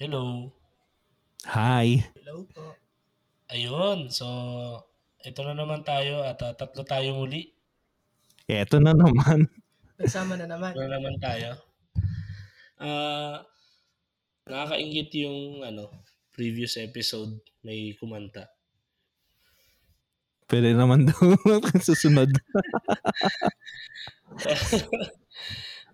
Hello. Hi. Hello po. Ayun, so ito na naman tayo at uh, tatlo tayo muli. Eto na naman. Nagsama na naman. Ito na naman tayo. Ah, nakakaingit yung ano, previous episode may kumanta. Pwede naman daw susunod.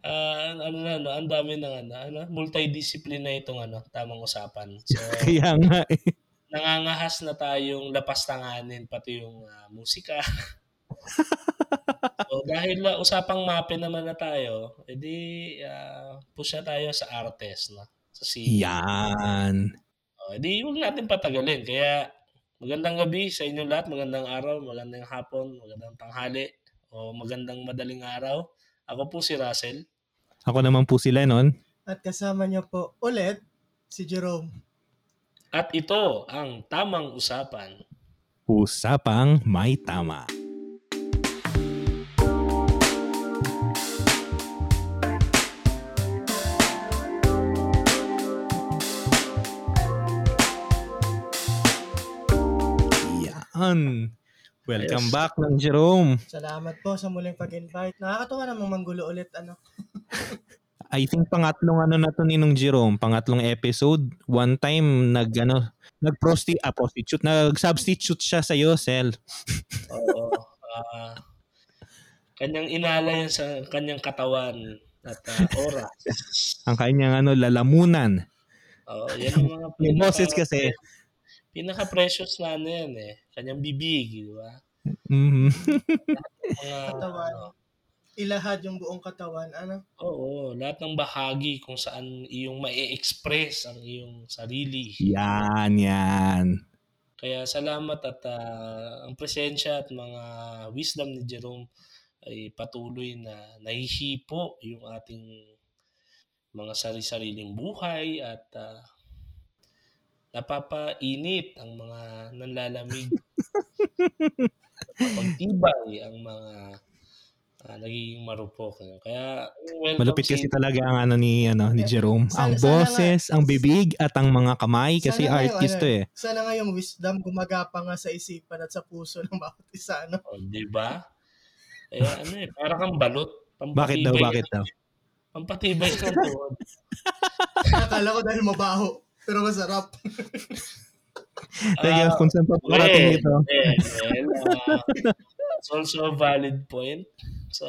Ah, ano na ano, ang dami ng ano, ano, multidiscipline na itong ano, tamang usapan. So, Kaya nga eh. nangangahas na tayong lapastanganin pati yung ah, musika. so dahil uh, usapang mape naman na tayo, edi uh, push na tayo sa artist na. Sa si Yan. Oh, edi huwag natin patagalin. Kaya magandang gabi sa inyo lahat, magandang araw, magandang hapon, magandang tanghali, o magandang madaling araw. Ako po si Russell. Ako naman po si Lennon. At kasama niyo po ulit si Jerome. At ito ang Tamang Usapan. Usapang may tama. Yan. Welcome Yes. back ng Jerome. Salamat po sa muling pag-invite. Nakakatuwa namang manggulo ulit ano. I think pangatlong ano na to ni nung Jerome, pangatlong episode. One time nag ano, nag-prosti ah, prostitute, nag-substitute siya sa iyo, Sel. Oo. ah, kanyang inala yan sa kanyang katawan at ah, oras. Ang kanyang ano, lalamunan. Oo, yan ang mga Yung boses kasi. Pinaka-precious na ano yan eh. Kanyang bibig, di ba? Mhm. Mga, Katawan. Ilahad yung buong katawan. Ano? oo, lahat ng bahagi kung saan iyong ma-express ang iyong sarili. yan, yan. Kaya salamat at ah, ang presensya at mga wisdom ni Jerome ay patuloy na nahihipo yung ating mga sari-sariling buhay at ah, napapainit ang mga nanlalamig. Pagtibay ang mga ah, nagiging marupok. ano. Kaya welcome Malupit kasi si- talaga ang ano ni ano ni Jerome. Sana- Ang sana boses, ang bibig at ang mga kamay kasi Sana artist ano, to eh. Sana nga yung wisdom gumagapa nga sa isipan at sa puso ng bawat isa. Ano? Oh, di ba? Kaya ano eh, para kang balot. Bakit daw, bakit daw? Pampatibay ka tuhod. Akala ko dahil mabaho. Pero masarap. Teka, Ah, kung saan pa parating ito. well, it's also a valid point. So,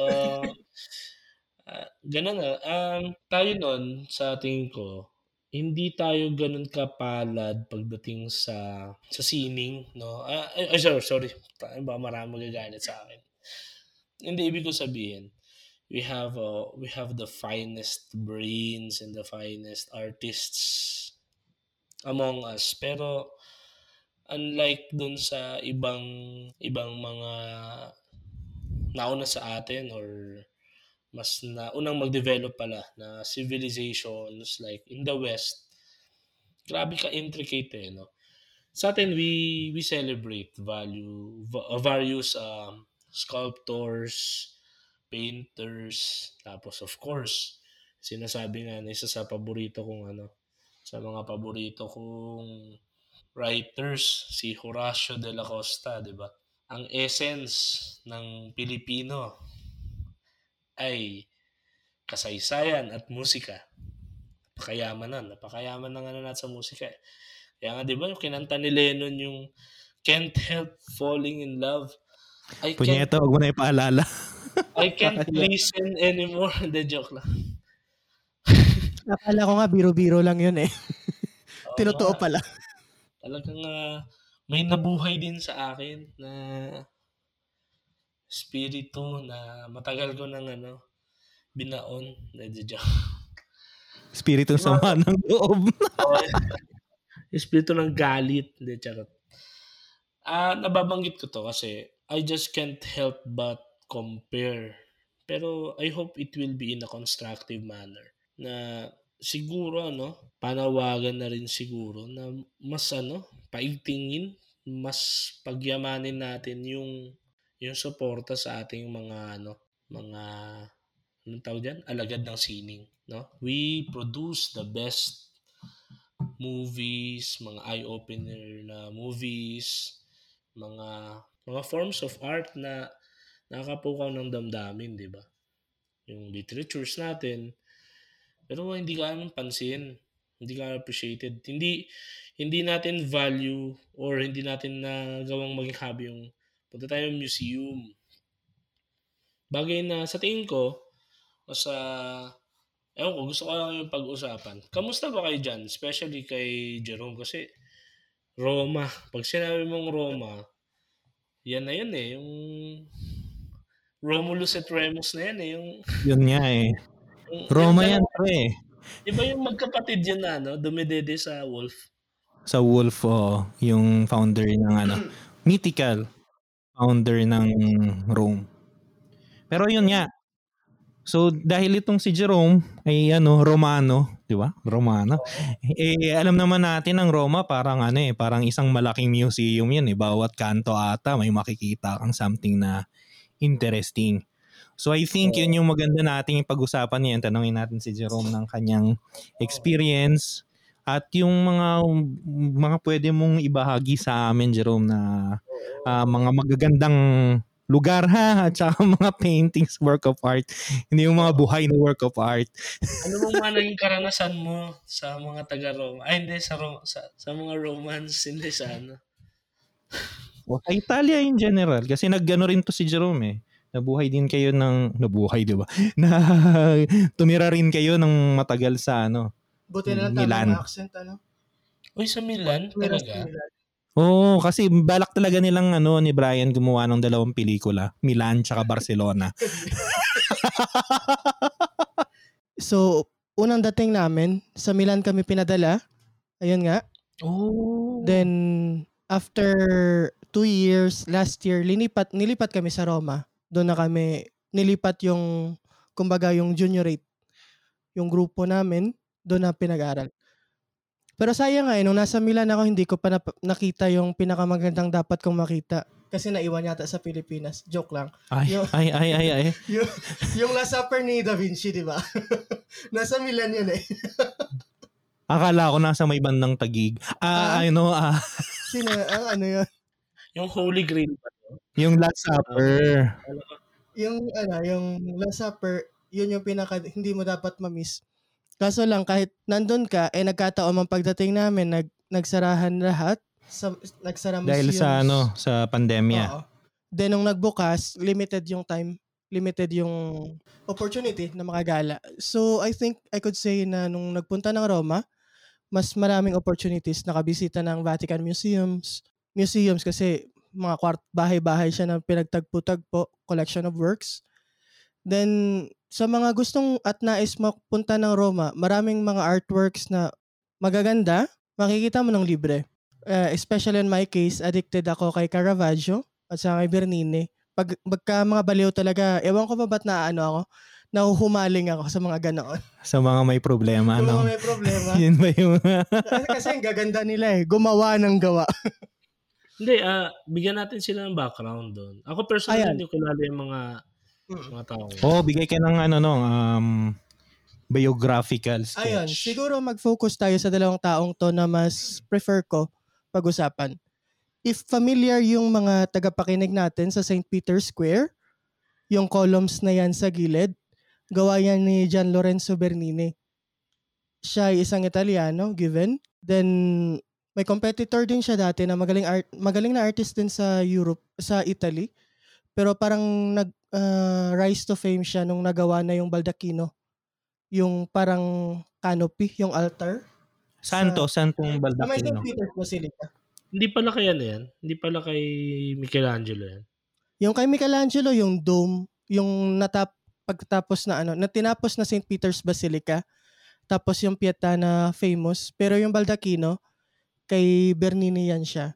uh, ganun na. Um, tayo nun, sa tingin ko, hindi tayo ganun kapalad pagdating sa sa sining, no? Ah, ay, sorry, sorry. Tayo ba marami magagalit sa akin. Hindi ibig ko sabihin, we have uh, we have the finest brains and the finest artists among us. Pero unlike dun sa ibang ibang mga nauna sa atin or mas na unang mag-develop pala na civilizations like in the west grabe ka intricate eh no? Sa atin we we celebrate value va- uh, various um, sculptors painters tapos of course sinasabi nga na isa sa paborito kong ano sa mga paborito kong writers si Horacio de la Costa, 'di ba? Ang essence ng Pilipino ay kasaysayan at musika. Napakayamanan, napakayaman ng ano natin sa musika. eh. Kaya nga 'di ba yung kinanta ni Lennon yung Can't help falling in love. I Punyeta, huwag mo na ipaalala. I can't listen anymore. The joke lang. Akala ko nga biro-biro lang yun eh. Nga. pala. Talagang ah, may nabuhay din sa akin na spirito na matagal ko nang ano binaon na joke. Spirito sama ng loob. espiritu ng galit, hindi charot. Ah, nababanggit ko to kasi I just can't help but compare. Pero I hope it will be in a constructive manner na siguro ano, panawagan na rin siguro na mas ano, paigtingin, mas pagyamanin natin yung yung suporta sa ating mga ano, mga anong tawag dyan? Alagad ng sining, no? We produce the best movies, mga eye-opener na movies, mga mga forms of art na nakakapukaw ng damdamin, di ba? Yung literatures natin. Pero hindi ka anong pansin. Hindi ka appreciated. Hindi hindi natin value or hindi natin nagawang maging hobby yung punta tayo museum. Bagay na sa tingin ko, o sa ewan ko, gusto ko lang yung pag-usapan. Kamusta ba kayo dyan? Especially kay Jerome kasi Roma. Pag sinabi mong Roma, yan na yun eh. Yung Romulus at Remus na yan eh. Yung, Yun nga eh. Roma yan, pre. Di ba yung magkapatid yun na, no? Dumidede sa Wolf. Sa Wolf, oh, yung founder ng ano, mythical founder ng Rome. Pero yun nga. So dahil itong si Jerome ay ano, Romano, 'di ba? Romano. Eh alam naman natin ang Roma parang ano eh, parang isang malaking museum 'yan eh. Bawat kanto ata may makikita kang something na interesting. So I think yun yung maganda nating pag-usapan ngayon. Tanungin natin si Jerome ng kanyang experience. At yung mga mga pwede mong ibahagi sa amin Jerome na ah, mga magagandang lugar ha? At saka mga paintings work of art. Hindi yung mga buhay na work of art. Ano mo man naging karanasan mo sa mga taga-Roma? Ay, hindi, sa, Ro- sa, sa mga Romans, hindi sa ano. sa Italia in general. Kasi naggano rin to si Jerome eh nabuhay din kayo ng nabuhay di ba na tumira rin kayo ng matagal sa ano Buti na lang Milan. tama accent, ano? Uy, sa Milan, talaga? Oo, kasi balak talaga nilang ano ni Brian gumawa ng dalawang pelikula, Milan tsaka Barcelona. So, unang dating namin, sa Milan kami pinadala. Ayun nga. Oh. Then, after two years, last year, linipat, nilipat kami sa Roma. Doon na kami, nilipat yung, kumbaga yung juniorate, yung grupo namin, doon na pinag-aral. Pero sayang nga eh, nung nasa Milan ako, hindi ko pa nap- nakita yung pinakamagandang dapat kong makita. Kasi naiwan yata sa Pilipinas. Joke lang. Ay, Yung- ay, ay, ay, ay. yung, yung Last Supper ni Da Vinci, di ba? nasa Milan yun eh. Akala ko nasa may bandang tagig. Ah, Ah? ano, ah, Sino, ang ano yun? Yung Holy Grail? Yung Last Supper. Yung, ano, yung Last Supper, yun yung pinaka, hindi mo dapat mamiss. Kaso lang, kahit nandun ka, eh nagkataon mang pagdating namin, nag, nagsarahan lahat. Sa, nagsara Dahil sa ano, sa pandemya. Oo. Then, nung nagbukas, limited yung time, limited yung opportunity na makagala. So, I think I could say na nung nagpunta ng Roma, mas maraming opportunities. Nakabisita ng Vatican Museums. Museums kasi mga kwart bahay-bahay siya na pinagtagpo-tagpo, collection of works. Then, sa mga gustong at nais mapunta ng Roma, maraming mga artworks na magaganda, makikita mo ng libre. Uh, especially in my case, addicted ako kay Caravaggio at sa kay Bernini. Pag pagka mga baliw talaga, ewan ko ba ba't na ano ako, nahuhumaling ako sa mga ganoon. Sa mga may problema, Kung no? may problema. Yun ba yung... Kasi ang gaganda nila eh, gumawa ng gawa. Hindi, ah bigyan natin sila ng background doon. Ako personally, Ayan. hindi ko kilala yung mga Mm. mga tao. oh, bigay ka ng ano, no, um, biographical sketch. Ayun, siguro mag-focus tayo sa dalawang taong to na mas prefer ko pag-usapan. If familiar yung mga tagapakinig natin sa St. Peter's Square, yung columns na yan sa gilid, gawa yan ni Gian Lorenzo Bernini. Siya ay isang Italiano, given. Then, may competitor din siya dati na magaling art, magaling na artist din sa Europe, sa Italy. Pero parang nag ah, rise to fame siya nung nagawa na yung Baldacchino. Yung parang canopy, yung altar. Santo, Santong Sa may St. Baldacchino. Peter's Basilica. Hindi pala kay ano yan. Hindi pala kay Michelangelo yan. Yung kay Michelangelo, yung dome, yung natap pagtapos na ano, na tinapos na St. Peter's Basilica. Tapos yung Pieta na famous. Pero yung Baldacchino, kay Bernini yan siya.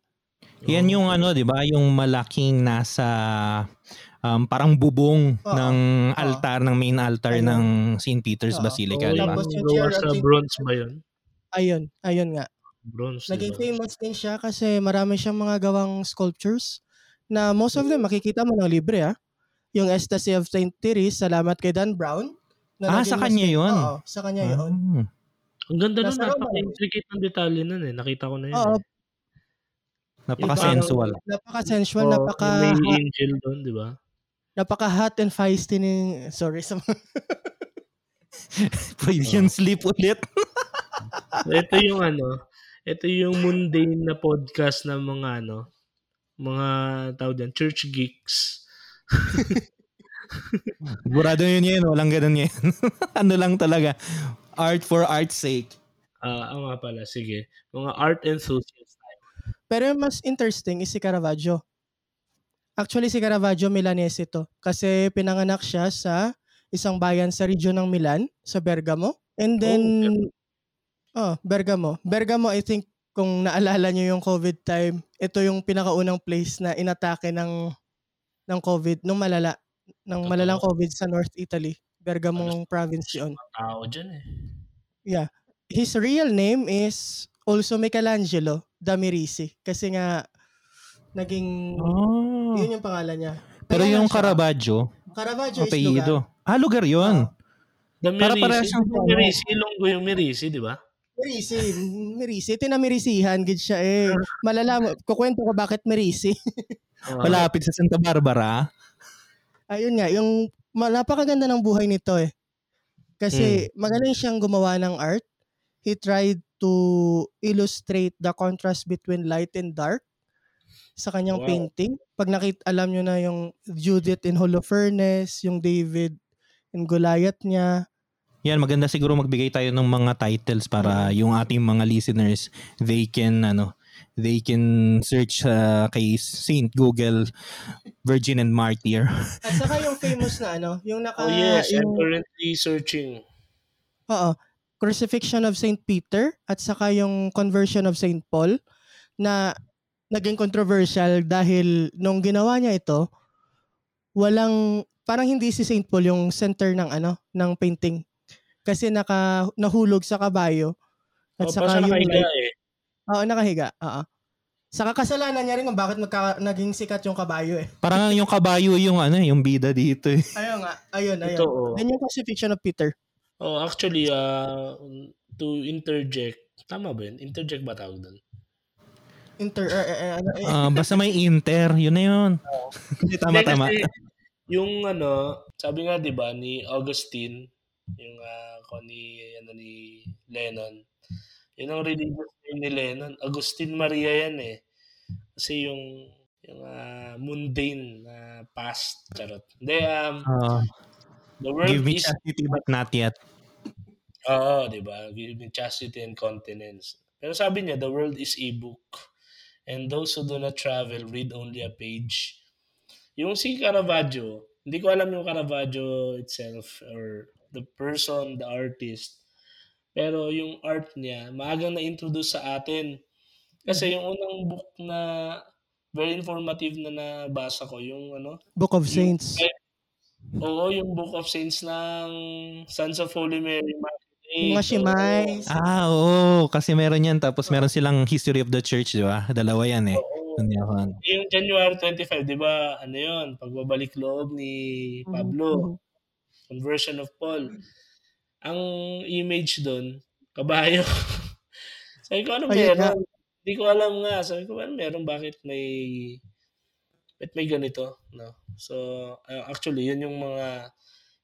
Yan yung ano, 'di ba? Yung malaking nasa um, parang bubong Oo. ng altar ng main altar Ayun. ng St. Peter's Oo. Basilica, Oo, di ba? Tapos yung chair sa bronze ba yun? Ayun, ayun nga. Bronze, Naging diba? famous din siya kasi marami siyang mga gawang sculptures na most of them makikita mo ng libre ah. Yung Ecstasy of St. Therese, salamat kay Dan Brown. Ah, naging sa kanya mas- yun? Oo, sa kanya yun. Ang ganda nun, Roma. napaka-intricate ng detalye nun eh. Nakita ko na yun. Oo, eh. Napaka-sensual. napaka-sensual, Oo, napaka may angel doon, di ba? napaka-hot and feisty ni sorry sa mga Pwede yan sleep ulit. ito yung ano, ito yung mundane na podcast ng mga ano, mga tawag dyan, church geeks. Burado yun yan. Walang ganun yan. ano lang talaga. Art for art's sake. Ah, uh, nga pala, sige. Mga art enthusiasts. Pero yung mas interesting is si Caravaggio. Actually, si Caravaggio Milanese ito. Kasi pinanganak siya sa isang bayan sa region ng Milan, sa Bergamo. And then, oh, Bergamo. Bergamo, I think, kung naalala nyo yung COVID time, ito yung pinakaunang place na inatake ng ng COVID, nung malala, ng malalang COVID sa North Italy. Bergamo province yun. Tao dyan eh. Yeah. His real name is also Michelangelo da Merici. Kasi nga, naging, Oh. yun yung pangalan niya. Pero Kaya yung siya- Caravaggio, Caravaggio is lugar. Ah, lugar yun. The Para Mirisi. parehas siyang Yung ano. Mirisi, Ilonggo yung Mirisi, di ba? Merici. Merici. Tinamirisihan, gid siya eh. Malalaman, kukwento ko bakit Merici. Ah, Malapit sa Santa Barbara. Ayun nga, yung napakaganda ng buhay nito eh. Kasi magaling siyang gumawa ng art. He tried to illustrate the contrast between light and dark sa kanyang Wow. painting. Pag nakita, alam nyo na yung Judith in Holofernes, yung David in Goliath niya. Yan, maganda siguro magbigay tayo ng mga titles para yung ating mga listeners, they can, ano, they can search uh, kay Saint Google, Virgin and Martyr. At saka yung famous na ano, yung naka... Oh yes, I'm yung, currently searching. Oo. Crucifixion of Saint Peter at saka yung Conversion of Saint Paul na naging controversial dahil nung ginawa niya ito, walang parang hindi si Saint Paul yung center ng ano ng painting kasi naka nahulog sa kabayo at Oh, saka yung light, eh. Oo nakahiga oo saka kasalanan niya rin kung bakit magka, naging sikat yung kabayo eh Parang yung kabayo yung ano, yung bida dito eh. ayun nga ayun ayun Ito, oh. Then yung crucifixion of Peter Oh, actually, uh, to interject, tama ba yun? Interject ba tawag doon? inter eh, eh, eh, ano, eh, Ah, basta may inter, yun na yun. Hindi, tama, tama. kasi yung ano, sabi nga 'di ba ni Augustine, yung uh, ko ni ano ni Lennon. Yun ang religious name ni Lennon. Agustin Maria yan eh. Kasi yung yung ah, mundane na past charot. Hindi um Ah, the world give me is chastity but not yet. Oo, di ba? Give me chastity and continence. Pero sabi niya, the world is a book. And those who do not travel read only a page. Yung si Caravaggio, hindi ko alam yung Caravaggio itself or the person, the artist. Pero yung art niya, maagang na-introduce sa atin. Kasi yung unang book na very informative na nabasa ko, yung ano, Book of yung, Saints oo, yung Book of Saints ng Sons of Holy Mary Immaculate. mga Oo. Shimay Ah, oo. Kasi meron yan. Tapos meron silang history of the church, di ba? Dalawa yan eh. Oo. Ano. Yung January 25, di ba, ano yun, pagbabalik loob ni Pablo, conversion of Paul. Ang image doon, kabayo. Sabi ko, ano meron? Hindi ko alam nga. Sabi ko, ano meron? Bakit may, bakit may ganito? No? So, uh, actually, yun yung mga,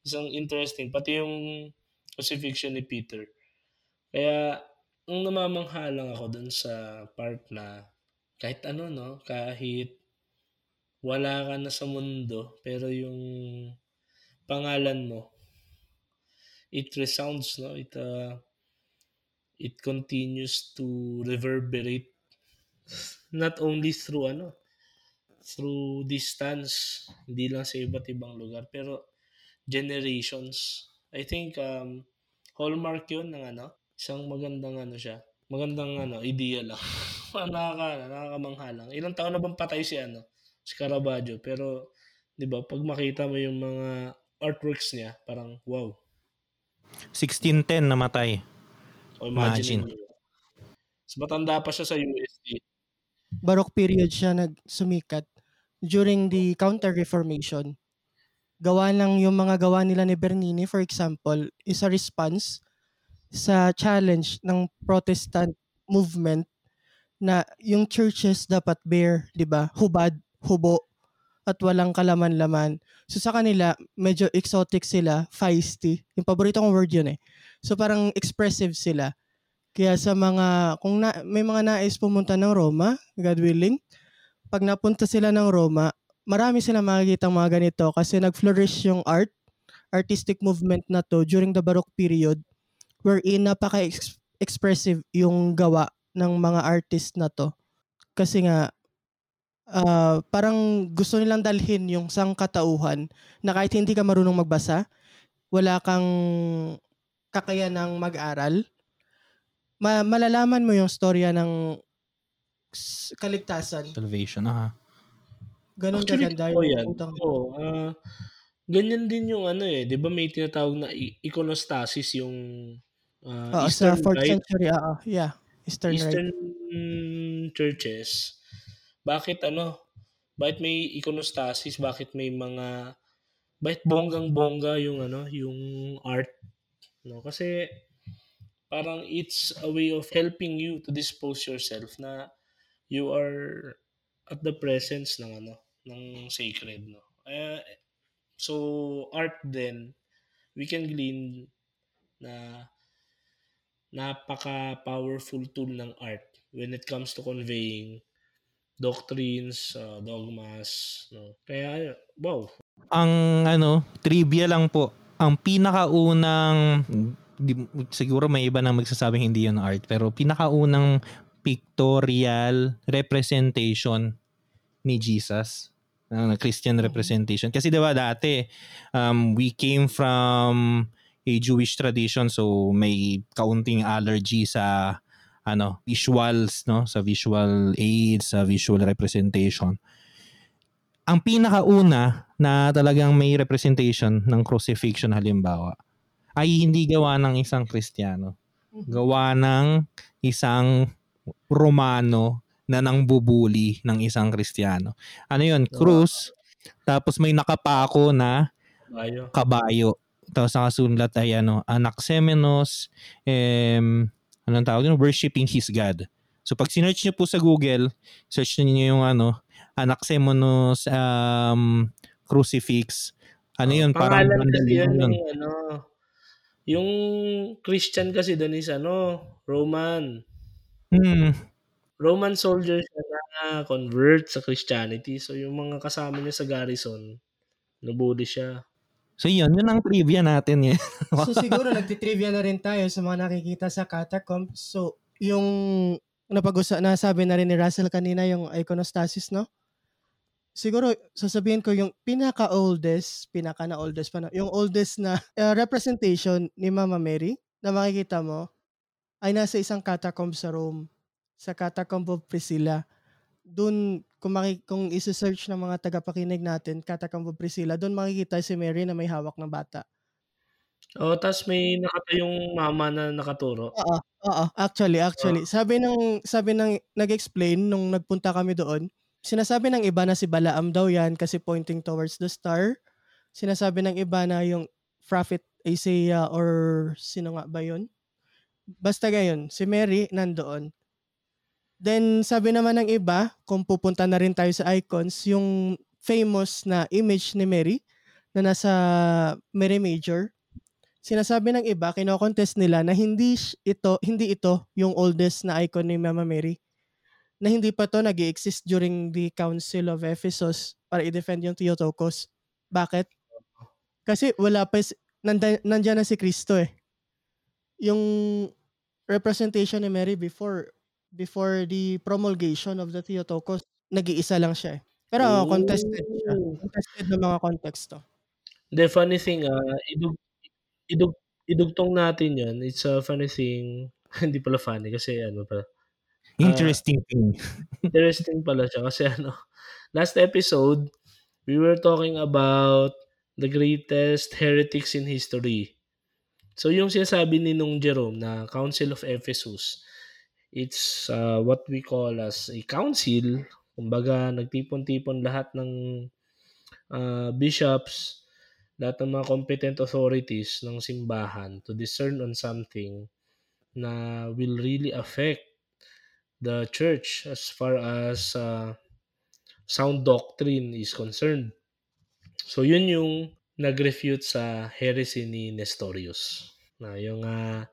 isang interesting. Pati yung crucifixion ni Peter. Kaya, ang namamangha lang ako dun sa part na kahit ano, no? Kahit wala ka na sa mundo, pero yung pangalan mo, it resounds, no? It, uh, it continues to reverberate not only through ano, through distance, hindi lang sa iba't ibang lugar, pero generations. I think um, hallmark yun ng ano, isang magandang ano siya, magandang ano, idea lang. Nakaka, nakakamangha lang. Ilang taon na bang patay si ano, si Caravaggio, pero 'di ba, pag makita mo yung mga artworks niya, parang wow. 1610 namatay. O imagine. Imagine. Mas matanda pa siya sa USD. Baroque period siya nagsumikat during the Counter-Reformation. Gawa ng yung mga gawa nila ni Bernini, for example, is a response sa challenge ng Protestant movement na yung churches dapat bare, 'di ba? Hubad, hubo at walang kalaman-laman. So sa kanila, medyo exotic sila, feisty. Yung paborito kong word yun eh. So parang expressive sila. Kaya sa mga, kung na, may mga nais pumunta ng Roma, God willing, pag napunta sila ng Roma, marami silang makikita mga ganito kasi nag-flourish yung art, artistic movement na to during the Baroque period wherein napaka-expressive yung gawa ng mga artist na to. Kasi nga, uh, parang gusto nilang dalhin yung sangkatauhan na kahit hindi ka marunong magbasa, wala kang kakayanang mag-aral, ma- malalaman mo yung storya ng kaligtasan. Salvation, aha. Ganon Actually, kaganda yung yan. utang. Oo, ah, ganyan din yung ano eh, 'di ba may tinatawag na iconostasis yung ah, Oo, sa Eastern 4th Rite, century, oo. Yeah, Eastern. Eastern churches. Bakit ano? Bakit may iconostasis? Bakit may mga bakit bonggang-bongga yung ano, yung art, no? Kasi parang it's a way of helping you to dispose yourself na you are at the presence ng ano, ng sacred, no? Eh, so art then we can glean na napaka-powerful tool ng art when it comes to conveying doctrines, uh, dogmas, no. Kaya wow. Ang ano, trivia lang po. Ang pinakaunang di, siguro may iba nang magsasabing hindi yun art, pero pinakaunang pictorial representation ni Jesus na Christian representation. Kasi 'di ba dati um, we came from a Jewish tradition so may kaunting allergy sa ano visuals no? Sa visual aids sa visual representation. Ang pinakauna na talagang may representation ng crucifixion halimbawa ay hindi gawa ng isang Kristiyano. Gawa ng isang Romano na nang bubuli ng isang Kristiyano. Ano yun? Krus tapos may nakapako na Kabayo. tapos nakasulat ay ano Anaxemenos um, anong tawag yun? Worshipping his God. So pag sinearch niyo po sa Google, search niyo yung ano, Anaxemenos um, crucifix. Ano yun? Oh, parang yan yun. yung ano, yung Christian kasi doon is ano, Roman. Hmm. Roman soldier siya na convert sa Christianity. So yung mga kasama niya sa garrison, nabuli siya. So yun, yun ang trivia natin eh. So siguro nagtitrivia na rin tayo sa mga nakikita sa catacomb. So yung napag-usa nasabi na rin ni Russell kanina yung iconostasis, no? Siguro sasabihin ko yung pinaka-oldest, pinaka na oldest pa na, yung oldest na uh, representation ni Mama Mary na makikita mo ay nasa isang catacomb sa Rome, sa catacomb of Priscilla. Doon kung maki, kung i-search ng mga tagapakinig natin, Catacomb of Priscilla, doon makikita si Mary na may hawak na bata. Oh, tas may nakatayong mama na nakaturo. Oo, oo, actually, actually. Sabi ng sabi ng nag-explain nung nagpunta kami doon, sinasabi ng iba na si Balaam daw 'yan kasi pointing towards the star. Sinasabi ng iba na yung prophet Isaiah or sino nga ba 'yon? Basta gayon, si Mary nandoon. Then sabi naman ng iba, kung pupunta na rin tayo sa icons, yung famous na image ni Mary na nasa Mary Major. Sinasabi ng iba, kino-contest nila na hindi ito hindi ito yung oldest na icon ni Mama Mary. Na hindi pa to nag exist during the Council of Ephesus para i-defend yung Theotokos. Bakit? Kasi wala pa nandiyan, nandiyan na si Kristo eh. Yung representation ni Mary before before the promulgation of the Theotokos, nag-iisa lang siya eh. Pero oh. contested siya. Contested ng mga konteksto. The funny thing, uh, idug, idug, idugtong natin yan. It's a funny thing. Hindi pala funny kasi ano pala. Interesting uh, thing. interesting pala siya kasi ano, last episode, we were talking about the greatest heretics in history. So yung sinasabi ni nung Jerome na Council of Ephesus, it's uh, what we call as a council. Kumbaga, nagtipon-tipon lahat ng uh, bishops, lahat ng mga competent authorities ng simbahan to discern on something na will really affect the church as far as uh, sound doctrine is concerned. So yun yung nag-refute sa heresy ni Nestorius. Na yung uh,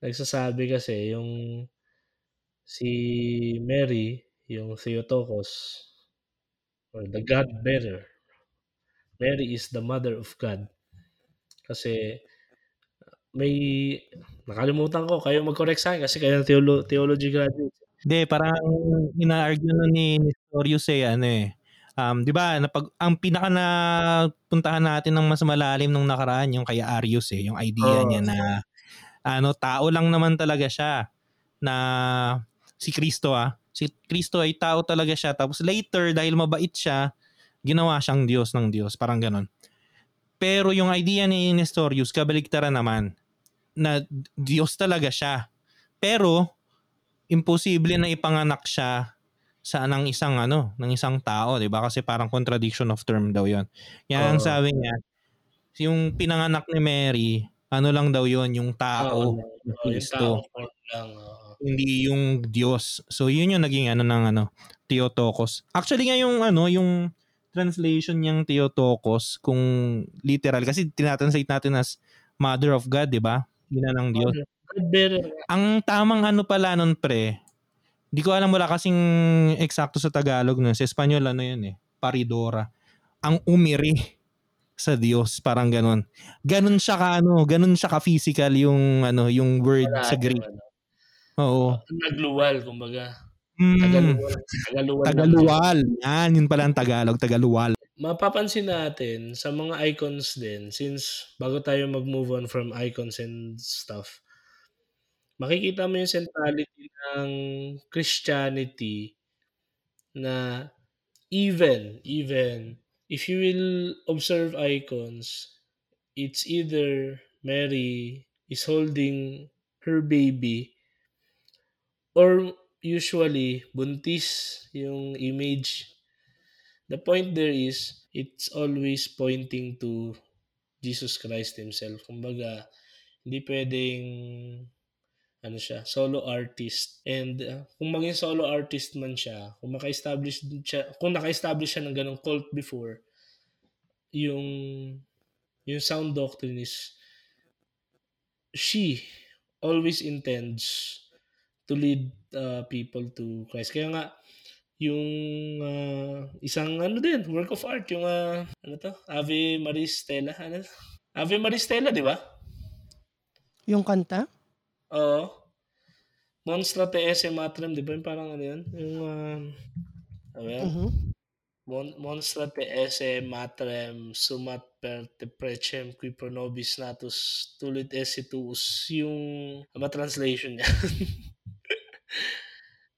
nagsasabi kasi yung si Mary, yung Theotokos, or the God bearer. Mary is the mother of God. Kasi may nakalimutan ko kayo mag-correct sa akin kasi kayo theolo- theology graduate. Hindi, parang ina-argue nun ni Nestorius eh, ano eh. Um, 'di ba, napag ang pinaka na puntahan natin ng mas malalim nung nakaraan yung kay Arius eh, yung idea Oo. niya na ano, tao lang naman talaga siya na si Kristo ah. Si Kristo ay tao talaga siya tapos later dahil mabait siya, ginawa siyang Diyos ng Diyos, parang ganon. Pero yung idea ni Nestorius, kabaligtaran naman, na Diyos talaga siya. Pero, imposible na ipanganak siya sa ng isang ano, ng isang tao, 'di ba? Kasi parang contradiction of term daw 'yon. Yan ang Oo. sabi niya, yung pinanganak ni Mary, ano lang daw 'yon, yung tao, yung tao Kristo, oo. Hindi yung Diyos. So yun yung naging ano ng ano, Theotokos. Actually nga yung ano, yung translation niyang Theotokos kung literal kasi tinatranslate natin as Mother of God, 'di ba? Ina ng Diyos. Ang tamang ano pala nun pre, di ko alam wala kasing eksakto sa Tagalog nun. Sa Espanyol ano yun eh, paridora. Ang umiri sa Diyos, parang ganun. Ganun siya ka ano, ganun siya ka physical yung ano, yung word Wala sa Greek. ano. Oo. Nagluwal, kumbaga. Mm, Tagaluwal. Tagaluwal. Tagaluwal. Yan, yun pala ang Tagalog, Tagaluwal. Mapapansin natin sa mga icons din, since bago tayo mag-move on from icons and stuff, makikita mo yung centrality ng Christianity na even, even, if you will observe icons, it's either Mary is holding her baby or usually buntis yung image. The point there is it's always pointing to Jesus Christ himself. Kumbaga, hindi pwedeng ano siya, solo artist. And uh, kung maging solo artist man siya, kung maka-establish siya, kung naka-establish siya ng ganong cult before, yung yung sound doctrine is she always intends to lead uh, people to Christ. Kaya nga, yung uh, isang ano din, work of art, yung uh, ano to, Ave Maria Stella, ano? Ave Maria Stella, di ba? Yung kanta? Oo. Monstra te esse matrem, di ba? Yung parang ano yun? Yung, uh, ano yan? Mhm. Mon- monstra te esse matrem sumat per te precem qui pro nobis natus tulit esse tuus yung ama translation niya.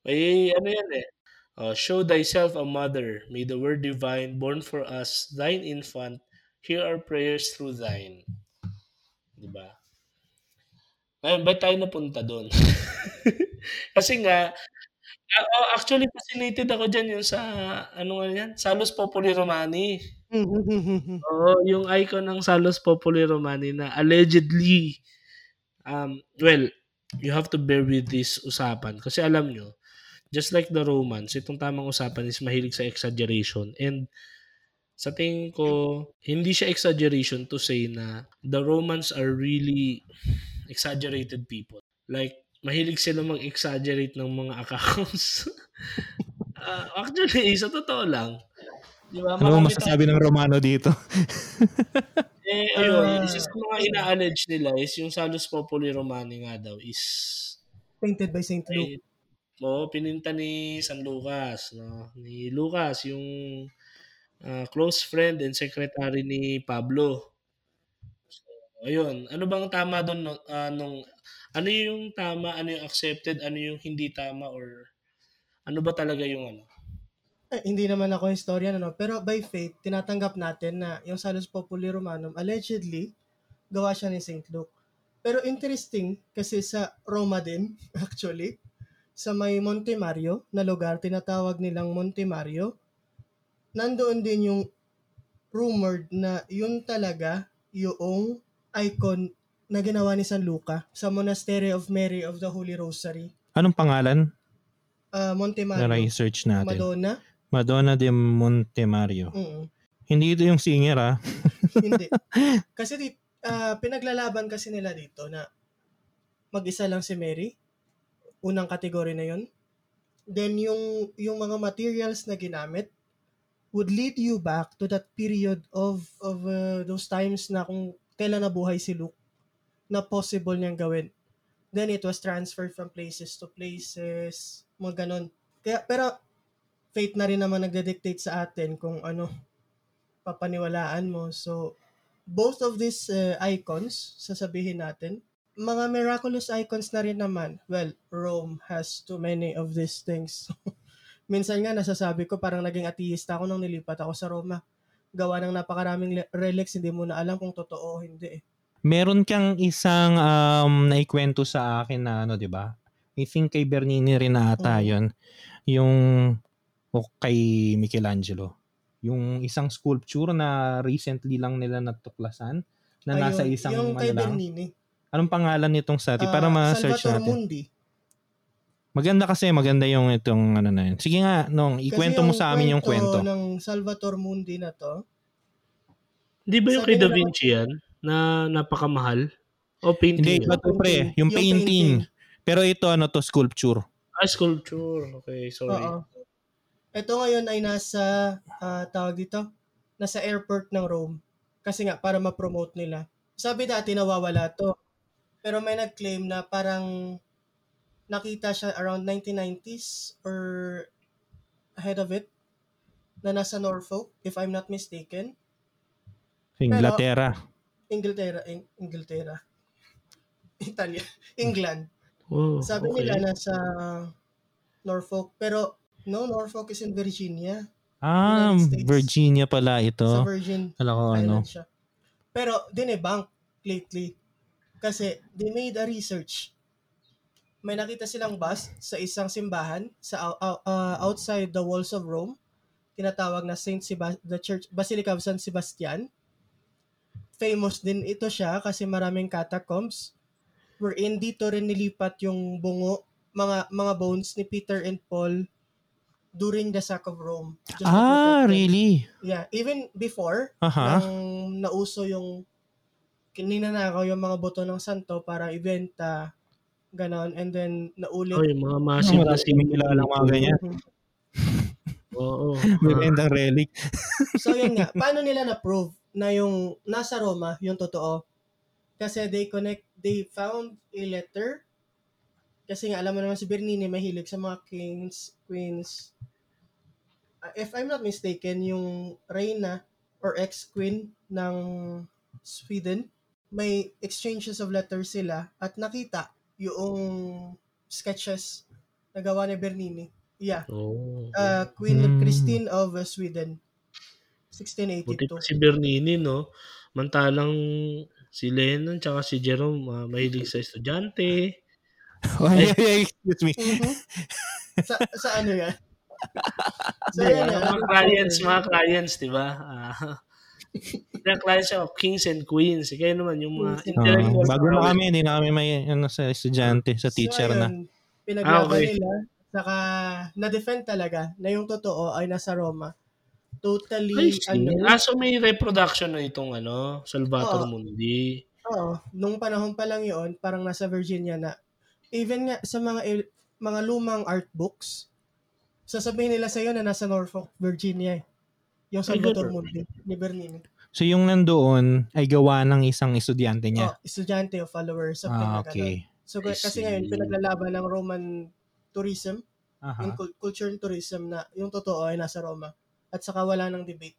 May ano yan eh. Uh, show thyself a mother, may the word divine born for us, thine infant, hear our prayers through thine. Diba? Ngayon, ba't tayo napunta doon? Kasi nga, oh, actually fascinated ako dyan yung sa, ano nga yan, Salus Populi Romani. Mhm. Oo, yung icon ng Salus Populi Romani na allegedly, um, well, you have to bear with this usapan. Kasi alam nyo, just like the Romans, itong tamang usapan is mahilig sa exaggeration. And sa tingin ko, hindi siya exaggeration to say na the Romans are really exaggerated people. Like, mahilig sila mag-exaggerate ng mga accounts. Ah, actually, sa totoo lang, di ba? Ano masasabi ng Romano dito? Eh, ayun, Ah. isa sa mga ina-allege nila is yung Salus Populi Romani nga daw is Painted by St. Luke. ay, oo, pininta ni San Lucas, no? Ni Lucas, yung ah, close friend and secretary ni Pablo. So, ayun, ano bang tama doon no, ah, nung ano yung tama, ano yung accepted, ano yung hindi tama or ano ba talaga yung ano? Eh, hindi naman ako historian, ano, pero by faith, tinatanggap natin na yung Salus Populi Romanum, allegedly, gawa siya ni St. Luke. Pero interesting, kasi sa Roma din, actually, sa may Monte Mario, na lugar, tinatawag nilang Monte Mario, nandoon din yung rumored na yun talaga yung icon na ginawa ni San Luca sa Monastery of Mary of the Holy Rosary. Anong pangalan Ah, Monte na Mario, research natin? Madonna. Madonna de Montemario. Mm, Hindi ito yung singer ah. hindi. Kasi di, ah, pinaglalaban kasi nila dito na mag-isa lang si Mary. Unang kategory na yon. Then yung yung mga materials na ginamit would lead you back to that period of of uh, those times na kung kailan nabuhay si Luke na possible niyang gawin. Then it was transferred from places to places, mga ganon. Kaya, pero fate na rin naman nagde-dictate sa atin kung ano papaniwalaan mo. So, both of these uh, icons, sasabihin natin, mga miraculous icons na rin naman. Well, Rome has too many of these things. Minsan nga nasasabi ko parang naging atheista ako nung nilipat ako sa Roma. Gawa ng napakaraming relics, hindi mo na alam kung totoo o hindi eh. Meron kang isang um, naikwento sa akin na ano, di ba? I think kay Bernini rin na ata Mm. yun. Yung o kay Michelangelo. Yung isang sculpture na recently lang nila natuklasan na nasa Ayun, isang yung ano kay lang. Bernini. Anong pangalan nitong sa atin? Para Ah, ma-search Salvator natin. Mundi. Maganda kasi, maganda yung itong ano na yun. Sige nga, nung ikwento mo sa amin yung kwento. ng Salvator Mundi na to, Di ba yung Sabi kay Da Vinci yan? Na napakamahal? O painting Hindi, yun? ito pre, yung, Yung painting. painting. Pero ito ano to, sculpture. Ah, sculpture. Okay, sorry. Oo. Ito ngayon ay nasa, ah, tawag dito, nasa airport ng Rome. Kasi nga, para ma-promote nila. Sabi dati nawawala to. Pero may nag-claim na parang nakita siya around 1990s or ahead of it na nasa Norfolk, if I'm not mistaken. Inglaterra. Inglaterra, Ing- Inglaterra. Italia, England. Oh, Sabi okay. nila nasa Norfolk, pero no, Norfolk is in Virginia. ah. Virginia pala ito. Sa Virgin Alam ko ano. Siya. Pero dinebank lately kasi they made a research. May nakita silang bus sa isang simbahan sa ou- uh, outside the walls of Rome. Tinatawag na Saint Sebas- the Church Basilica of San Sebastian. Famous din ito siya kasi maraming catacombs wherein dito rin nilipat yung bungo mga mga bones ni Peter and Paul during the sack of Rome. Just Ah, really? Yeah, even before Aha. nang nauso yung kininanakaw yung mga boto ng santo para ibenta ganon and then naulit Oh, yung mga massive na Marami kami kilalang mga ganyan. Mhm. Oo. May Ah, bendang relic. so yun nga paano nila na prove na yung nasa Roma yung totoo kasi they connect they found a letter kasi nga alam mo naman si Bernini mahilig sa mga kings queens Uh, if I'm not mistaken yung reyna or ex-queen ng Sweden may exchanges of letters sila at nakita yung sketches na gawa ni Bernini yeah oh. uh, Queen Hmm. Christine of uh, Sweden. Buti 1682. pa si Bernini, no? Mantalang si Lennon tsaka si Jerome ah, mahilig sa estudyante. Ay, ay, ay, excuse me. Mhm. sa, sa ano yan? so, yan ba? yan. mga clients, mga clients, di ba? Ah, mga clients siya, kings and queens. Kaya naman, yung mga intellectual bago na kami, hindi na kami may ano, sa estudyante, sa teacher so, na. ayun, Pinaglaban Ah, okay. nila. Saka, na-defend talaga na yung totoo ay nasa Roma. Totally, ano, Ah, so may reproduction na itong ano, Salvator Oo. Mundi. Oo, nung panahon pa lang yun, parang nasa Virginia na. Even nga sa mga mga lumang art books, sasabihin nila sa'yo na nasa Norfolk, Virginia eh. Yung Salvador ganun. Mundi ni Bernini. So yung nandoon ay gawa ng isang estudyante niya. Oh, estudyante o follower, something ah, okay. So, I kasi see. ngayon, pinaglalaban ng Roman tourism, yung Aha. cul- culture and tourism na yung totoo ay nasa Roma. At saka wala ng debate.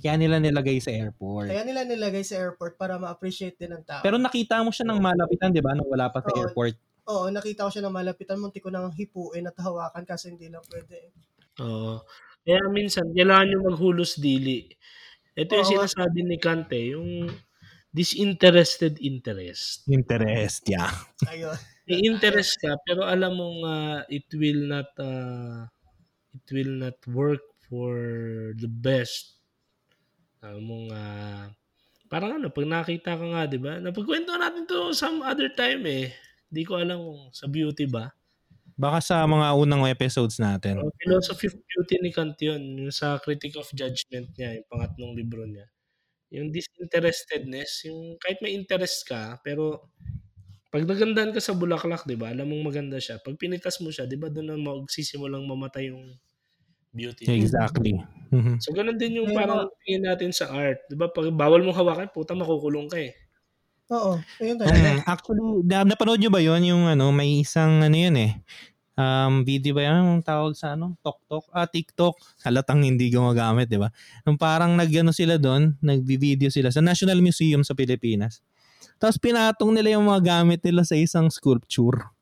Kaya nila nilagay sa airport. Kaya nila nilagay sa airport para ma-appreciate din ng tao. Pero nakita mo siya ng malapitan, di ba? Nung wala pa sa Oo. airport. Oo, nakita ko siya ng malapitan, munti ko nang hipuin at hawakan kasi hindi lang pwede. Oo. Kaya minsan, kailangan nyo maghulos dili. Ito yung Oo. sinasabi ni Kante, yung disinterested interest. Interest, yeah. Ayun. May interest ka, pero alam mong ah, it will not ah, it will not work for the best. Alam mong ah, parang ano, pag nakita ka nga, di ba? Napagkwento natin to some other time eh. Di ko alam kung sa beauty ba. Baka sa mga unang episodes natin. Ang philosophy of beauty ni Kant yun. Yung sa Critic of Judgment niya, yung pangatlong libro niya. Yung disinterestedness, yung kahit may interest ka, pero pag nagandahan ka sa bulaklak, di ba? Alam mong maganda siya. Pag pinitas mo siya, di ba doon na magsisimulang mamatay yung beauty. Exactly. Mhm. So, ganun din yung parang tingin natin sa art. Di ba? Pag bawal mong hawakan, puta, makukulong ka eh. Oo, ayun talaga. Mm, actually, na, napanood nyo ba yon yung ano, may isang ano yun eh. Um, video ba yan? Ang tawag sa ano? TokTok? Ah, TikTok. Halatang hindi gumagamit, di ba? Nung parang nagano sila doon, nagbi-video sila sa National Museum sa Pilipinas. Tapos pinatong nila yung mga gamit nila sa isang sculpture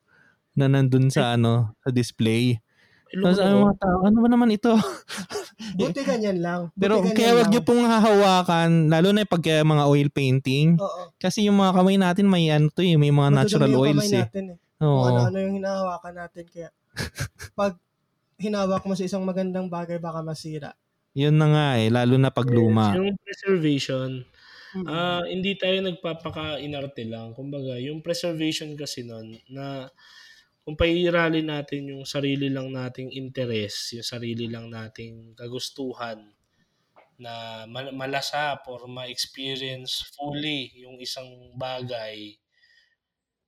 na nandun sa ano, sa display. Tapos ano mga tao, ano ba naman ito? Buti ganyan lang. Buti Pero ganyan kaya wag nyo pong hahawakan, lalo na pag kaya mga oil painting. Oo. Kasi yung mga kamay natin may ano to eh, may mga natural Madudumi yung oils kamay eh. natin eh. Oo. ano-ano yung hinahawakan natin. Kaya pag hinawak mo sa isang magandang bagay, baka masira. Yun na nga eh, lalo na pag luma. Yung preservation, ah hindi tayo nagpapaka-inarte lang. Kumbaga, yung preservation kasi nun, na kung pairali natin yung sarili lang nating interest, yung sarili lang nating kagustuhan, na mal- malasap or ma-experience fully yung isang bagay,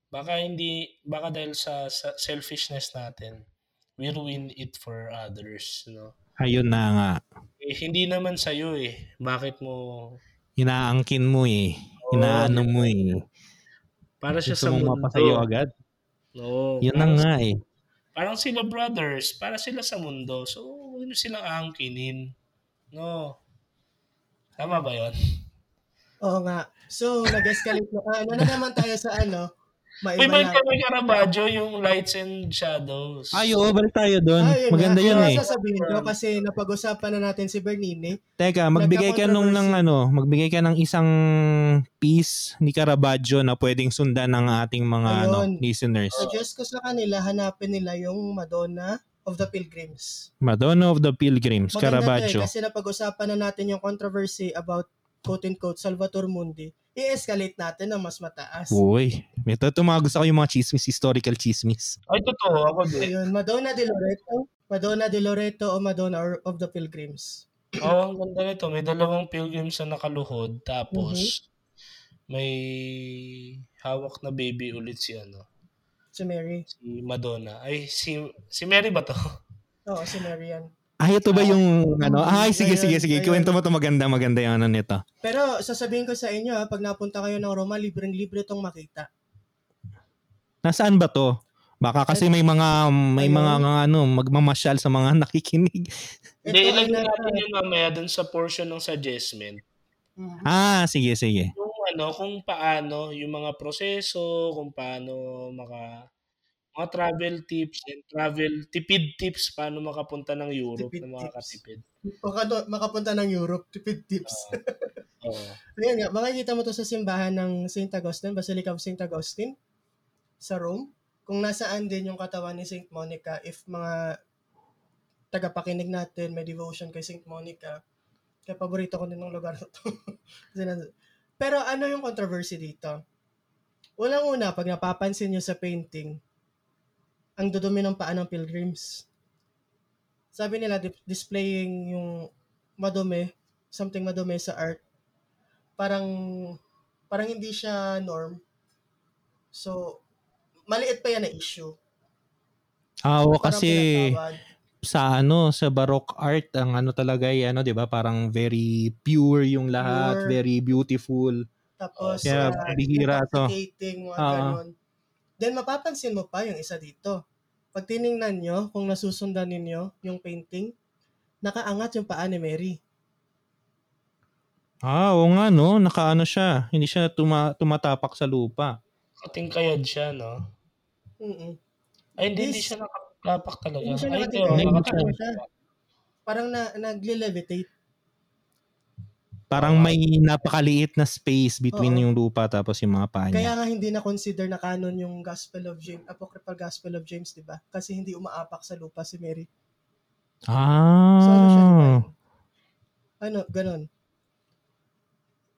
baka hindi, baka dahil sa, sa selfishness natin, we ruin it for others, no? Ayun na nga. Eh, hindi naman sa'yo eh. Bakit mo Inaangkin mo eh. Inaano mo eh. Para siya Gusto sa mundo. mapasayo agad. Oo, Yun na parang, nga eh. parang sila brothers, para sila sa mundo. So, huwag nyo silang aangkinin. No. Tama ba yun? Oo nga. So, nag-escalate na. Ah, ano na naman tayo sa ano? Balik na. kami Caravaggio, yung lights and shadows. Ay, oo, balik tayo doon. Maganda nga. yun Ano eh. sasabihin ko kasi napag-usapan na natin si Bernini. Teka, magbigay ka nung ng ano, magbigay ka ng isang piece ni Caravaggio na pwedeng sundan ng ating mga ano, Ayun. listeners. Suggest ko sa kanila, hanapin nila yung Madonna of the Pilgrims. Madonna of the Pilgrims, Maganda to Caravaggio. eh, kasi napag-usapan na natin yung controversy about quote-unquote Salvator Mundi. I-escalate natin na mas mataas. Uy, ito mga gusto ko yung mga chismis, historical chismis. Ay, totoo. Ako din. Ayun, Madonna de Loreto, Madonna de Loreto o Madonna of the Pilgrims. Oo, oh, ang ganda nito. May dalawang pilgrims na nakaluhod. Tapos, may hawak na baby ulit si ano, Si Mary. si Madonna. Ay, si, si Mary ba to? Oo, si Mary yan. Ay, ito ba yung ano? Ay, sige, Ayun, sige, sige. ayun. Kwento mo to maganda, maganda yung ano nito. Pero sasabihin ko sa inyo, ha, pag napunta kayo ng Roma, libreng-libre tong makita. Nasaan ba to? Baka kasi may mga may Ayun. mga nga, ano magmamasyal sa mga nakikinig. Hindi, ilagay natin yun mamaya dun sa portion ng suggestment. Mhm. Ah, sige, sige. Yung ano, kung paano, yung mga proseso, kung paano maka mga travel tips and travel tipid tips paano makapunta ng Europe Tipid na makakatipid. Maka- makapunta ng Europe, tipid tips. Oo. Ayan nga, makikita mo to sa simbahan ng St. Augustine, Basilica of St. Augustine sa Rome. Kung nasaan din yung katawan ni St. Monica, if mga tagapakinig natin may devotion kay St. Monica, kaya paborito ko din ng lugar na to. Pero ano yung controversy dito? Unang-una, pag napapansin nyo sa painting, ang dudumi ng paa ng pilgrims. Sabi nila, di- displaying yung madumi, something madumi sa art, parang parang hindi siya norm. So, maliit pa yan na issue. Ah, Parang kasi sa ano sa baroque art ang ano talaga ay ano 'di ba parang very pure yung lahat, Pure. very beautiful. Tapos, Kaya uh, bihira to. Ah. ganon. Then, mapapansin mo pa yung isa dito. Pag tiningnan nyo, kung nasusundan ninyo yung painting, nakaangat yung paa ni Mary. Ah, oo nga no, nakaano siya. Hindi siya tuma- tumatapak sa lupa. Katingkayad siya, no? Mm-mm. Ay, hindi, Yes. hindi siya nakalapak talaga. Hindi siya Ay, Hindi nakatayo siya. Parang na, nagle-levitate. Parang may napakaliit na space between Oo. yung lupa tapos yung mga paa Kaya niya. nga hindi na consider na canon yung Gospel of James, Apocryphal Gospel of James, di ba? Kasi hindi umaapak sa lupa si Mary. So ano siya? Ah. Ano, ganon.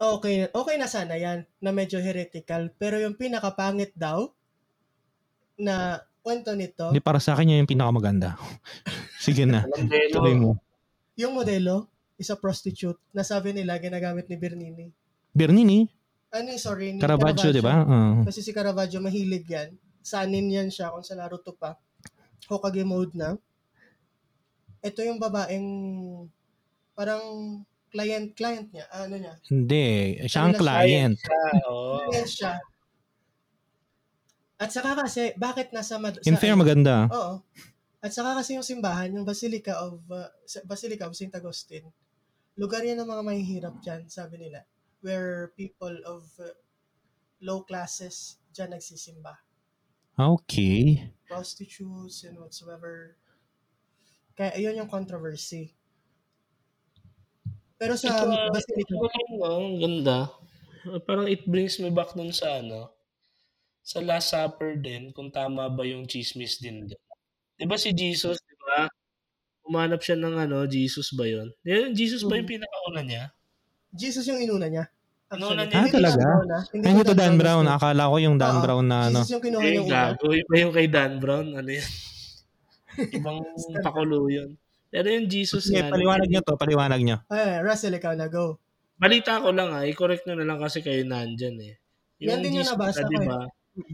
Okay, okay na sana yan, na medyo heretical. Pero yung pinakapangit daw, na kwento nito, Hindi, para sa akin yun yung pinakamaganda. Sige na. Tuloy mo. yung modelo, is a prostitute, nasabi nila, ginagamit ni Bernini. Bernini, Ano yung sorry, ni Caravaggio, di ba? Oo. Kasi si Caravaggio mahilig yan. Sanin yan siya kung sa Naruto pa. Hokage mode na. Ito yung babaeng parang client client niya. Ah, Ano niya? Hindi. Siya ang na siya? client. Oo. Client siya. At saka kasi, bakit nasa... Mad- In sa- fair, maganda. Oo. At saka kasi yung simbahan, yung Basilica of uh, Basilica of St. Augustine, lugar yan ng mga mahihirap dyan, sabi nila, where people of uh, low classes dyan nagsisimba. Okay. Prostitutes and whatsoever. Kaya ayun yung controversy. Pero sa Ito, ah, Basilica, Ito lang, no? Ang ganda. Parang it brings me back dun sa ano, sa Last Supper din, kung tama ba yung chismis din. Di ba si Jesus? Umanap siya ng ano, Jesus ba yun? Yung Jesus ba yung Mhm. pinakauna niya? Jesus yung inuna niya. Actually. niya. Ah, Hindi talaga? Dan Brown. Hindi Ay, ito Dan Brown. Akala ko yung Dan. Brown na ano. Jesus yung kinuha niya una. gago. Iba yung kay Dan Brown. Ano yan? Ibang pakulo yun. Pero yung Jesus Sige, nga, paliwanag nyo to. Paliwanag nyo. Eh, Russell, ikaw na, go. balita ko lang ah, i-correct nyo na lang kasi kayo nandyan eh. Yan din yung Jesus nabasa na, ko eh. ba?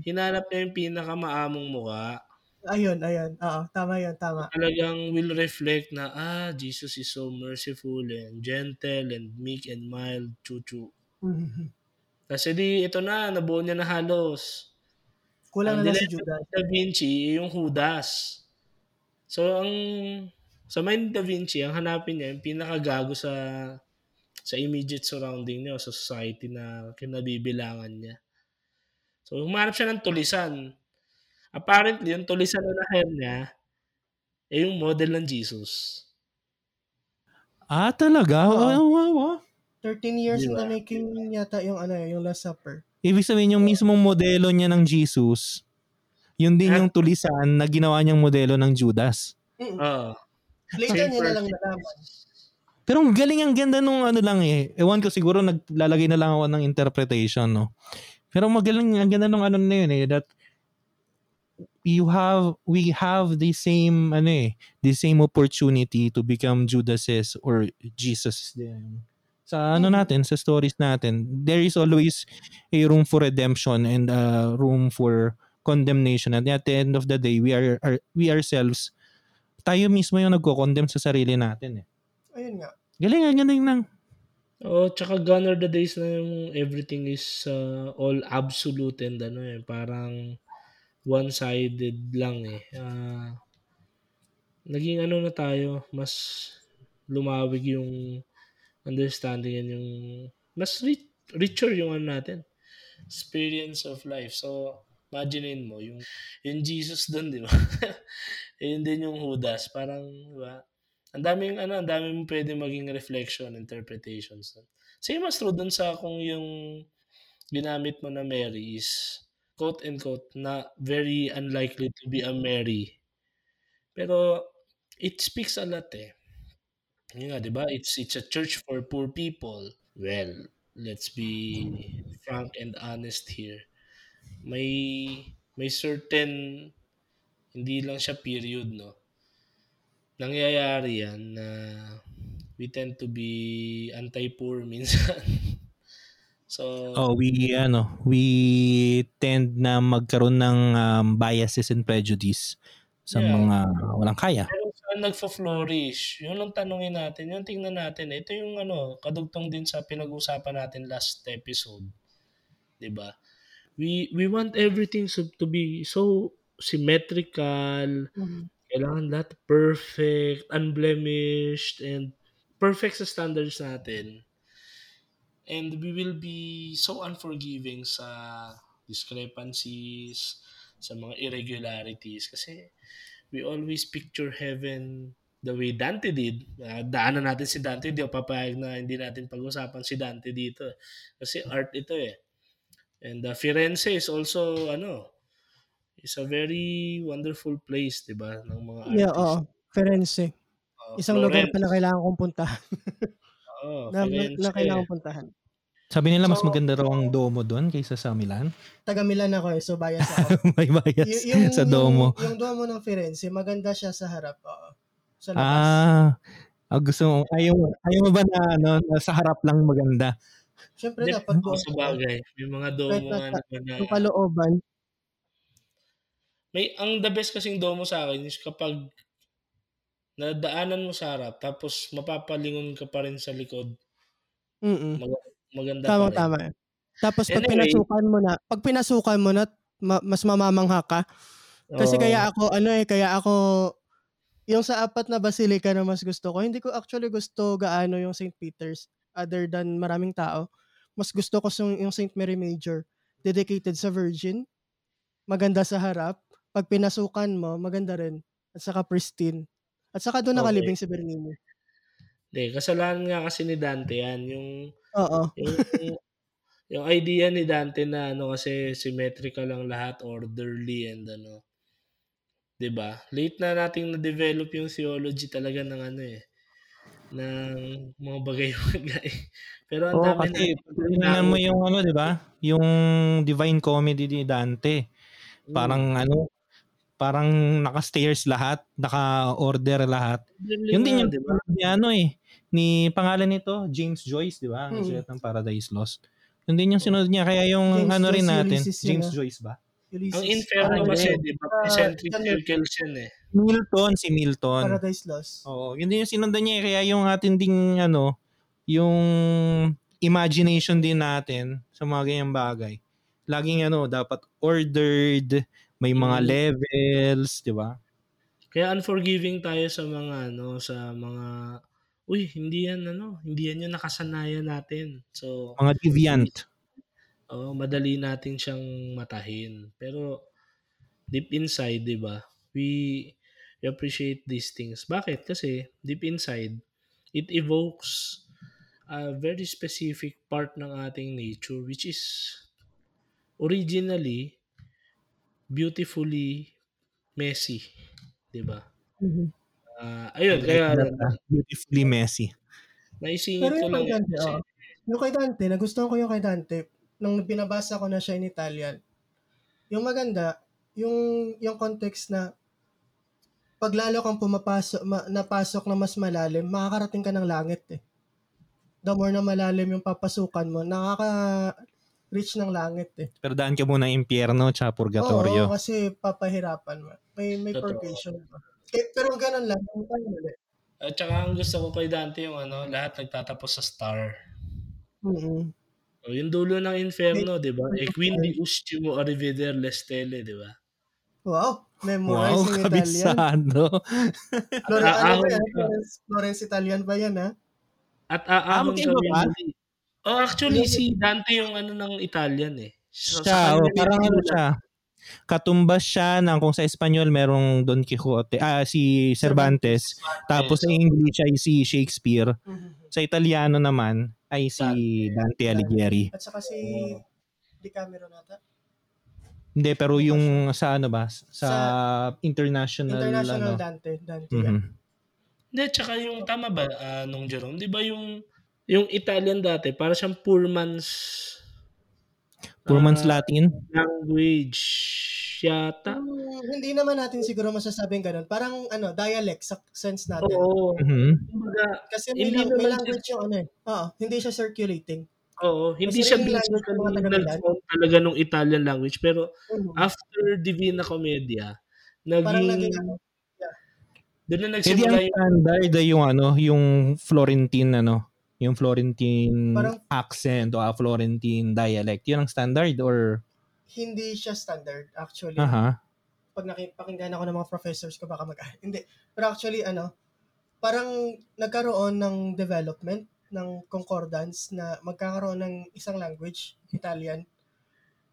Hinanap niya yung pinakamaamong mukha. Ayun, ayun. Oo, tama yun, tama. Talagang will reflect na, ah, Jesus is so merciful and gentle and meek and mild, chuchu. Mhm. Kasi di, ito na, nabuo niya na halos. Kulang Ang na lang si Judas. Da Vinci, yung Judas. So, ang sa mind Da Vinci, ang hanapin niya, yung pinakagago sa sa immediate surrounding niya, o sa society na kinabibilangan niya. So, humanap siya ng tulisan. Apparently, yung tulisan na naher niya, eh yung model ng Jesus. Ah, talaga? Oo. Wow, wow, wow. 13 years in Di the making yata yung ano yung Last Supper. Ibig sabihin yung mismong modelo niya ng Jesus, yun din At- yung tulisan na ginawa niyang modelo ng Judas. Mm. Oo. Later Same niya na lang nalaman. Pero ang galing ang ganda nung ano lang eh. Ewan ko siguro naglalagay na lang ako ng interpretation, no? Pero magaling ang ganda nung ano na yun eh that you have we have the same ano eh the same opportunity to become Judases or Jesus din. Sa ano Mhm. natin, sa stories natin, there is always a room for redemption and a room for condemnation. And at the end of the day, we are, are we ourselves tayo mismo yung nagko-condemn sa sarili natin eh. Ayun nga. Galing nga, galing lang. Oh, tsaka gone are the days na yung everything is uh, all absolute and ano eh, parang one-sided lang eh. Ah, naging ano na tayo, mas lumawig yung understanding and yung mas rich, richer yung ano natin experience of life. So, imaginein mo yung yung Jesus doon, di ba? Yun din yung Judas, parang, di ba? Ang daming ano, ang daming pwede maging reflection, interpretations. Same as true dun sa kung yung ginamit mo na Mary is quote and quote na very unlikely to be a Mary. Pero it speaks a lot eh. Yun nga, di ba? It's, it's a church for poor people. Well, let's be frank and honest here. May may certain hindi lang siya period, no? Nangyayari yan na we tend to be anti-poor minsan. So, Oh, we ano, we tend na magkaroon ng um, biases and prejudice sa Yeah. mga walang kaya. Pero saan nagfo-flourish? Yun ang tanungin natin. Yung tingnan natin. Ito yung ano, kadugtong din sa pinag-usapan natin last episode. 'Di ba? We we want everything so, to be so symmetrical. Mhm. Kailangan lahat perfect, unblemished, and perfect sa standards natin. And we will be so unforgiving sa discrepancies, sa mga irregularities. Kasi we always picture heaven the way Dante did. Uh, daanan natin si Dante, hindi papayag na hindi natin pag-usapan si Dante dito. Kasi art ito eh. And uh, Firenze is also, ano, is a very wonderful place, di ba, ng mga Yeah, artists. oo. Firenze. Uh, Isang lugar Florence. pa na kailangan kong puntahan. Oo, na, Firenze. na kailangan puntahan. Sabi nila mas So- maganda raw ang Domo doon kaysa sa Milan. Taga Milan ako eh, so bias ako. May bias Y- yung, sa Domo. Yung, yung Domo ng Firenze, maganda siya sa harap. Oo. Sa labas. Ah, ah, gusto mo, ayaw, ayaw mo ba na, ano, na sa harap lang maganda? Siyempre dapat buong sa bagay. May mga domo nga na... yung kalooban. May, ang the best kasing domo sa akin is kapag nadaanan mo sa harap tapos mapapalingon ka pa rin sa likod. Mm Mag- maganda Tama, pa rin. tama. Tapos pag Anyway. pinasukan mo na, pag pinasukan mo na, ma- mas mamamangha ka. Kasi Oo. kaya ako, ano eh, kaya ako, yung sa apat na basilika na mas gusto ko, hindi ko actually gusto gaano yung St. Peter's other than maraming tao. Mas gusto ko yung, yung St. Mary Major, dedicated sa Virgin, maganda sa harap. Pag pinasukan mo, maganda rin. At saka pristine. At saka doon Okay. nakalibing si Bernini. Hindi, kasalanan nga kasi ni Dante yan. Yung, Oo. yung, yung idea ni Dante na ano kasi symmetrical lang lahat, orderly and ano. 'Di ba? Late na nating na-develop yung theology talaga ng ano eh ng mga bagay-bagay. Pero ang Oo, dami kasi na tingnan mo yung ano, di ba? Yung Divine Comedy ni Dante. Parang ano, parang naka-stairs lahat, naka-order lahat. Yun din yung di ba? ni ano eh, ni pangalan nito, James Joyce, di ba? Ang Mm. sulat ng Paradise Lost. Yun din yung sinunod niya. Kaya yung James ano rin natin, Ulysses James ah. Joyce ba? Ulysses. Ang inferno Ah, kasi, di ba? Ah, Eccentric circles yan eh. Milton, si Milton. Paradise Lost. Oo, yun din yung sinundan niya. eh. Kaya yung atin ding ano, yung imagination din natin sa mga ganyang bagay. Laging ano, dapat ordered, may mga Mm. levels, di ba? Kaya unforgiving tayo sa mga ano, sa mga uy, hindi yan ano, hindi yan yung nakasanayan natin. So, Mga deviant. oh, madali natin siyang matahin. Pero deep inside, 'di ba? We, we appreciate these things. Bakit? Kasi deep inside, it evokes a very specific part ng ating nature which is originally beautifully messy, 'di ba? Mhm. Ah, ayun, kaya Beautifully messy. naisingit ko lang Dante, kasi oh. Yung kay Dante, nagustuhan ko yung kay Dante. Nung binabasa ko na siya in Italian, yung maganda, yung, yung context na pag lalo kang pumapasok, ma, napasok na mas malalim, makakarating ka ng langit eh. The more na malalim yung papasukan mo, nakaka-reach ng langit eh. Pero daan ka muna impyerno tsaka Oo, purgatorio. kasi papahirapan mo. May, may Totoo. purgation pa. Eh, pero ganun lang, yung time ulit. At saka ang gusto ko kay Dante yung ano, lahat nagtatapos sa star. Mm-mm. O, yung dulo ng inferno, di ba? E quindi ustimo a riveder le stelle, di ba? Wow, Wow, memorizing Italian. kabisado. Florence, ano ba yan? Florence, Italian ba yan, ha? At aahon magkaiba kami ba? Oh, actually, si Dante yung ano ng Italian eh. So, siya, oh, parang ano sinulat. siya. Katumbas siya ng kung sa Espanyol merong Don Quixote, ah si Cervantes, tapos sa English ay si Shakespeare. Sa Italiano naman ay si Dante Alighieri. At saka si Oh. Decameron nata. Hindi, pero yung sa ano ba? Sa, international, International ano. Dante. Dante Mhm. yan. Hindi, tsaka yung tama ba ah, nung Jerome? Di ba yung yung Italian dati, para siyang poor man's Poor man's ah, Latin. language yata. Hmm, hindi naman natin siguro masasabing ganun. Parang ano, dialect sa sense natin. Oo. Mhm. Kumbaga, Kasi may, Hindi lang- may language yung ano eh. Oo, hindi siya circulating. Oo, hindi May siya taga-Milan. nag-form talaga nung Italian language pero Mhm. after Divina Commedia Parang naging naging ano, doon na Hindi nagsimula ang yung standard yung ano, yung Florentine ano, yung Florentine Parang- accent o ah, Florentine dialect. Yun ang standard or hindi siya standard actually. aha. Pag nakipakinggan ako ng mga professors ko baka mag Hindi. Pero actually ano, parang nagkaroon ng development ng concordance na magkakaroon ng isang language, Italian,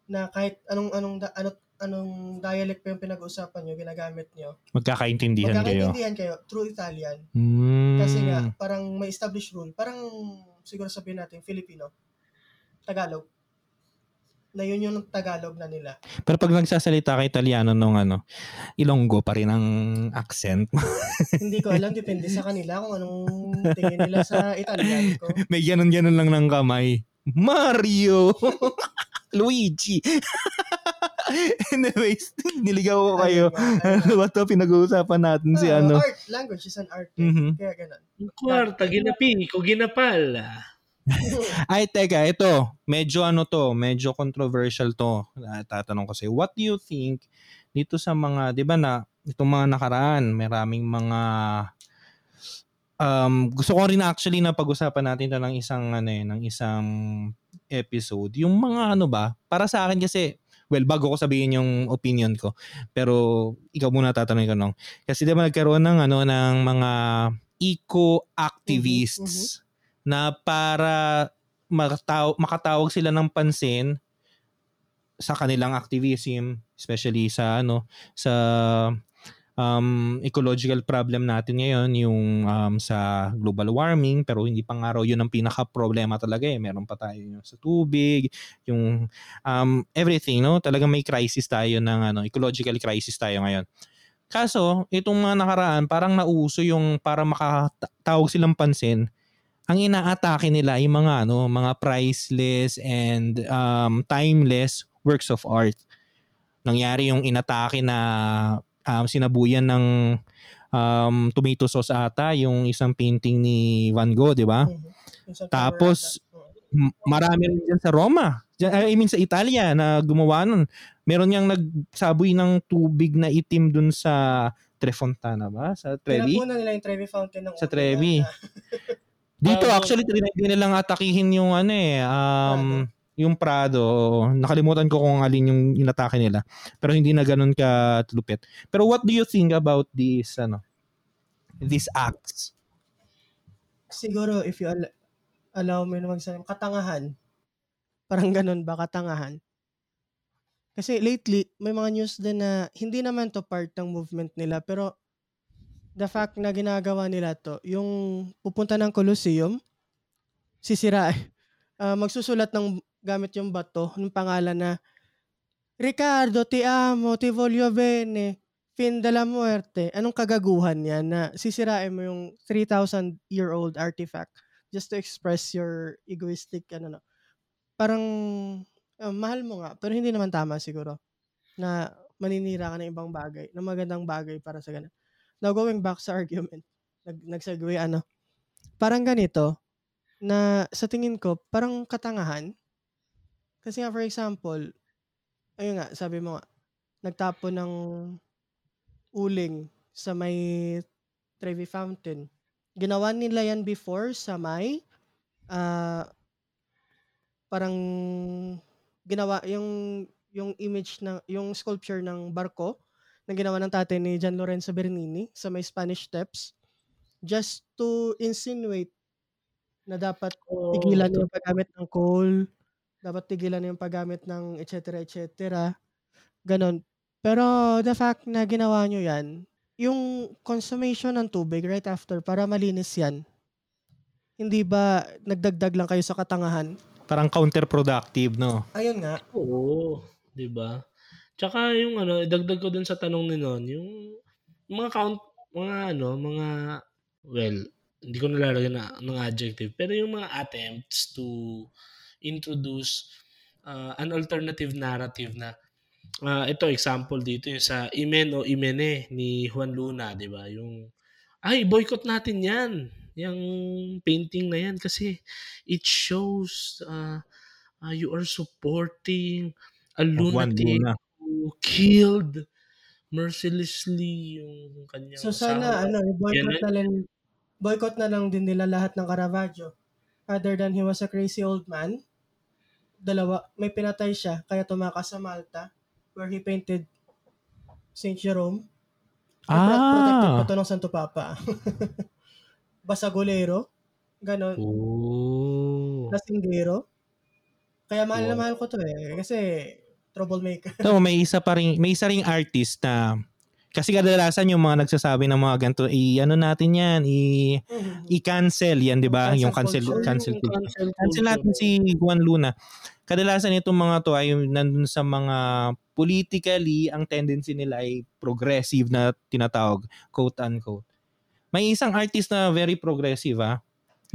na kahit anong anong da- ano anong dialect pa yung pinag-uusapan nyo, ginagamit nyo, Magkakaintindihan kayo. magkakaintindihan kayo through Italian. Hmm. Kasi nga, parang may established rule. Parang siguro sabihin natin, Filipino. Tagalog. Na yun yung Tagalog na nila. Pero pag nagsasalita ka Italiano nung ano, Ilonggo pa rin ang accent. Hindi ko alam, depende sa kanila kung anong tingin nila sa Italian ko. May ganun-ganun lang ng kamay. Mario. Luigi. Anyways, niligaw ko kayo. Ayun nga. Ba't to pinag-uusapan natin si Ah, ano? Art, language is an art. eh. Mhm. Kaya ganun. Yung kwarta, ginapi, ko ginapal. Ay, teka, ito. Medyo ano to, medyo controversial to. Tatanong ko sa'yo. What do you think dito sa mga, di ba na, itong mga nakaraan, maraming mga um, gusto ko rin actually na pag-usapan natin to ng isang ano eh, ng isang episode. Yung mga ano ba, para sa akin kasi well, bago ko sabihin yung opinion ko, pero ikaw muna tatanungin ko nung. Kasi di ba nagkaroon ng ano ng mga eco-activists na para makataw- makatawag sila ng pansin sa kanilang activism, especially sa ano sa um, ecological problem natin ngayon, yung um, sa global warming, pero hindi pa nga raw yun ang pinaka-problema talaga eh. Meron pa tayo yung sa tubig, yung um, everything, no? Talagang may crisis tayo ng ano, ecological crisis tayo ngayon. Kaso, itong mga nakaraan, parang nauso yung para makatawag silang pansin, ang inaatake nila yung mga ano, mga priceless and um, timeless works of art. Nangyari yung inatake na um, sinabuyan ng um, tomato sauce ata, yung isang painting ni Van Gogh, di ba? Mhm. Sa Tapos, marami rin dyan sa Roma. Dyan, I mean sa Italia na gumawa nun. Meron niyang nagsaboy ng tubig na itim dun sa Trefontana ba? Sa Trevi? Tinapunan nila yung Trevi Fountain ng Sa Trevi. Dito Ah, actually trinay din nilang atakihin yung ano eh, um, yung Prado. Nakalimutan ko kung alin yung inatake nila. Pero hindi na ganun ka lupit. Pero what do you think about these ano? These acts? Siguro, if you al- allow me na magsabi, katangahan. Parang ganun ba, katangahan. Kasi lately, may mga news din na hindi naman to part ng movement nila, pero the fact na ginagawa nila to, yung pupunta ng Colosseum, sisira Ah, magsusulat ng gamit yung bato ng pangalan na Ricardo, ti amo, ti voglio bene, fin de la muerte. Anong kagaguhan yan na sisirain mo yung 3,000 year old artifact just to express your egoistic ano no. Parang ah, mahal mo nga pero hindi naman tama siguro na maninira ka ng ibang bagay, ng magandang bagay para sa ganun. Now going back sa argument, nag nagsegue ano. Parang ganito na sa tingin ko parang katangahan. Kasi nga for example, ayun nga, sabi mo nga, nagtapo ng uling sa may Trevi Fountain. Ginawa nila yan before sa may ah, parang ginawa yung yung image ng yung sculpture ng barko na ginawa ng tatay ni Gian Lorenzo Bernini sa may Spanish Steps just to insinuate na dapat tigilan yung paggamit ng coal, dapat tigilan yung paggamit ng et cetera, et cetera. Ganon. Pero the fact na ginawa nyo yan, yung consummation ng tubig right after para malinis yan, hindi ba nagdagdag lang kayo sa katangahan? Parang counterproductive, no? Ayun nga. Oo, 'di ba? Tsaka yung ano, idagdag ko dun sa tanong ni Non, yung mga count mga ano, mga well, hindi ko nalalagyan na ng adjective, pero yung mga attempts to introduce uh, an alternative narrative na ah, ito example dito yung sa Imen o Imene ni Juan Luna, 'di ba? Yung ay boycott natin 'yan. Yung painting na 'yan kasi it shows uh, uh, you are supporting a lunatic Luna. who killed mercilessly yung kanyang So sana asawa. ano, boycott Ganun. na lang boycott na lang din nila lahat ng Caravaggio. Other than he was a crazy old man. Dalawa, may pinatay siya kaya tumakas sa Malta where he painted St. Jerome. Ah. Protected pa to ng Santo Papa. Basagolero. Ganon. Oh. Lasinggero. Kaya mahal na Wow. mahal ko to eh. Kasi troublemaker. so may isa pa rin, may isa ring artist na kasi kadalasan yung mga nagsasabi ng mga ganito, i ano natin yan, i i-cancel yan, 'di ba? Yung cancel Cancel cancel. Cancel Cancel natin si Juan Luna. Kadalasan itong mga to ay nandun sa mga politically, ang tendency nila ay progressive na tinatawag, quote unquote. May isang artist na very progressive ah,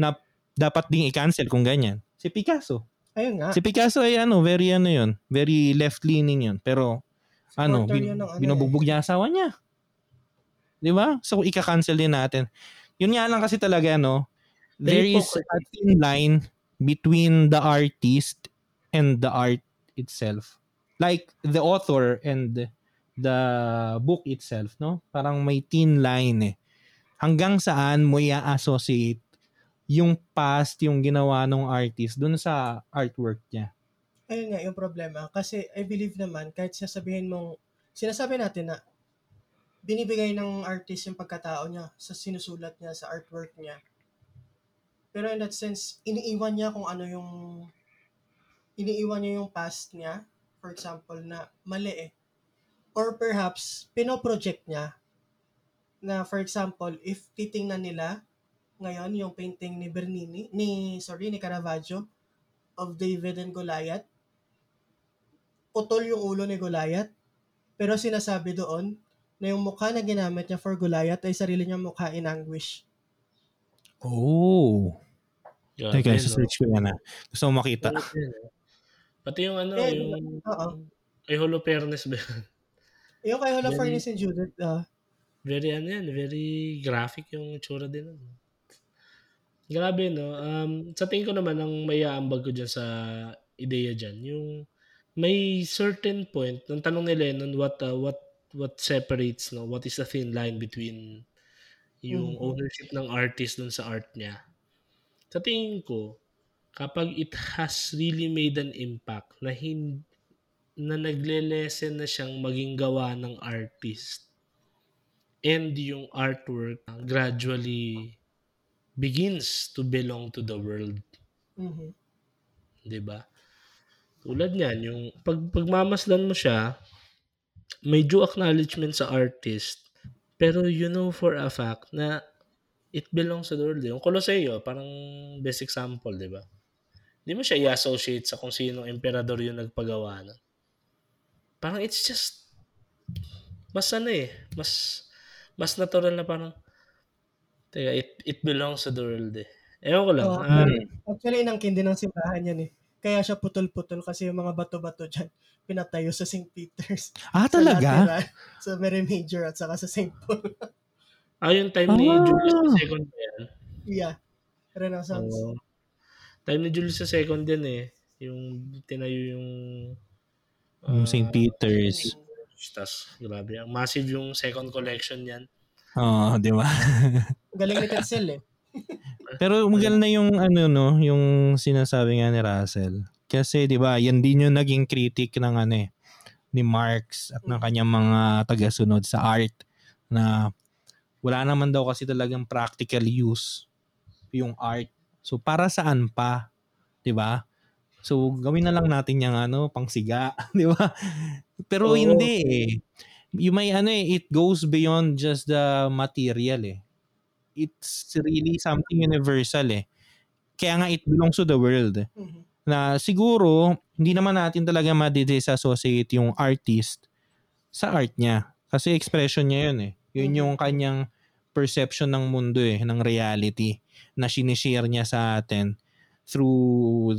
na dapat ding i-cancel kung ganyan. Si Picasso. Ayun nga. Si Picasso ay ano, very ano yun, very left-leaning yun. Pero ano, bin, ng ano binubugbog niya asawa niya. 'Di ba? So ika-cancel din natin. Yun nga lang kasi talaga no, there is a thin line between the artist and the art itself. Like the author and the book itself, no? Parang may thin line eh. Hanggang saan mo i-associate yung past, yung ginawa ng artist dun sa artwork niya. Ayun nga yung problema. Kasi I believe naman, kahit sasabihin mong, sinasabi natin na binibigay ng artist yung pagkatao niya sa sinusulat niya, sa artwork niya. Pero in that sense, iniiwan niya kung ano yung, iniiwan niya yung past niya, for example, na mali eh. Or perhaps, pinoproject niya na for example, if titingnan nila ngayon yung painting ni Bernini, ni, sorry, ni Caravaggio of David and Goliath, putol yung ulo ni Goliath, pero sinasabi doon na yung mukha na ginamit niya for Goliath ay sarili niyang mukha in anguish. Oh. Grabe, Teka, no? search ko yan ah. Gusto mo makita. Pati yung ano, Eh, yung Oo. kay Holofernes ba yun? Yung kay Furnace and Judith, ah, Very ano yan, very graphic yung itsura din. Ano. Grabe, no? Um, sa tingin ko naman, ang may aambag ko dyan sa ideya dyan, yung may certain point, nung tanong ni Lennon, what, uh, what, what separates, no? What is the thin line between yung Mhm. ownership ng artist dun sa art niya? Sa tingin ko, kapag it has really made an impact na hin na nagle-lessen na siyang maging gawa ng artist and yung artwork gradually begins to belong to the world, mhm. 'di ba? Tulad niyan, yung pag pagmamasdan mo siya, may due acknowledgement sa artist, pero you know for a fact na it belongs to the world. Yung Coloseo, parang best example, 'di ba? Hindi mo siya i-associate sa kung sino emperador yung nagpagawa nun. Parang it's just mas ano eh, mas mas natural na parang teka, it, it belongs to the world eh. Ewan ko lang. Oo, ah, actually, actually, inangkin din ng simbahan yan eh. Kaya siya putol-putol kasi yung mga bato-bato dyan, pinatayo sa St. Peter's. Ah, Sa talaga? Lateran, sa Mary Major at saka sa St. Paul. ah, yung time ni Ah. Julius II ba yan? yeah. Renaissance. Oo. time ni Julius II din eh. Yung tinayo yung Yung ah, St. Peter's. Tas, grabe. Ang massive yung second collection yan. Oo, di ba? Galing ni Tetzel eh. Pero maganda yung ano no, yung sinasabi nga ni Russell. Kasi 'di ba, yan din yung naging critic ng ano eh, ni Marx at ng kanyang mga tagasunod sa art na wala naman daw kasi talagang practical use yung art. So para saan pa, 'di ba? So gawin na lang natin yung ano, pangsiga, 'di ba? Pero Oo. hindi eh. Yung may ano eh, it goes beyond just the material eh it's really something universal eh. Kaya nga it belongs to the world. Mhm. Na siguro, hindi naman natin talaga madidisassociate yung artist sa art niya. Kasi expression niya yun eh. Yun Mhm. yung kanyang perception ng mundo eh, ng reality na sinishare niya sa atin through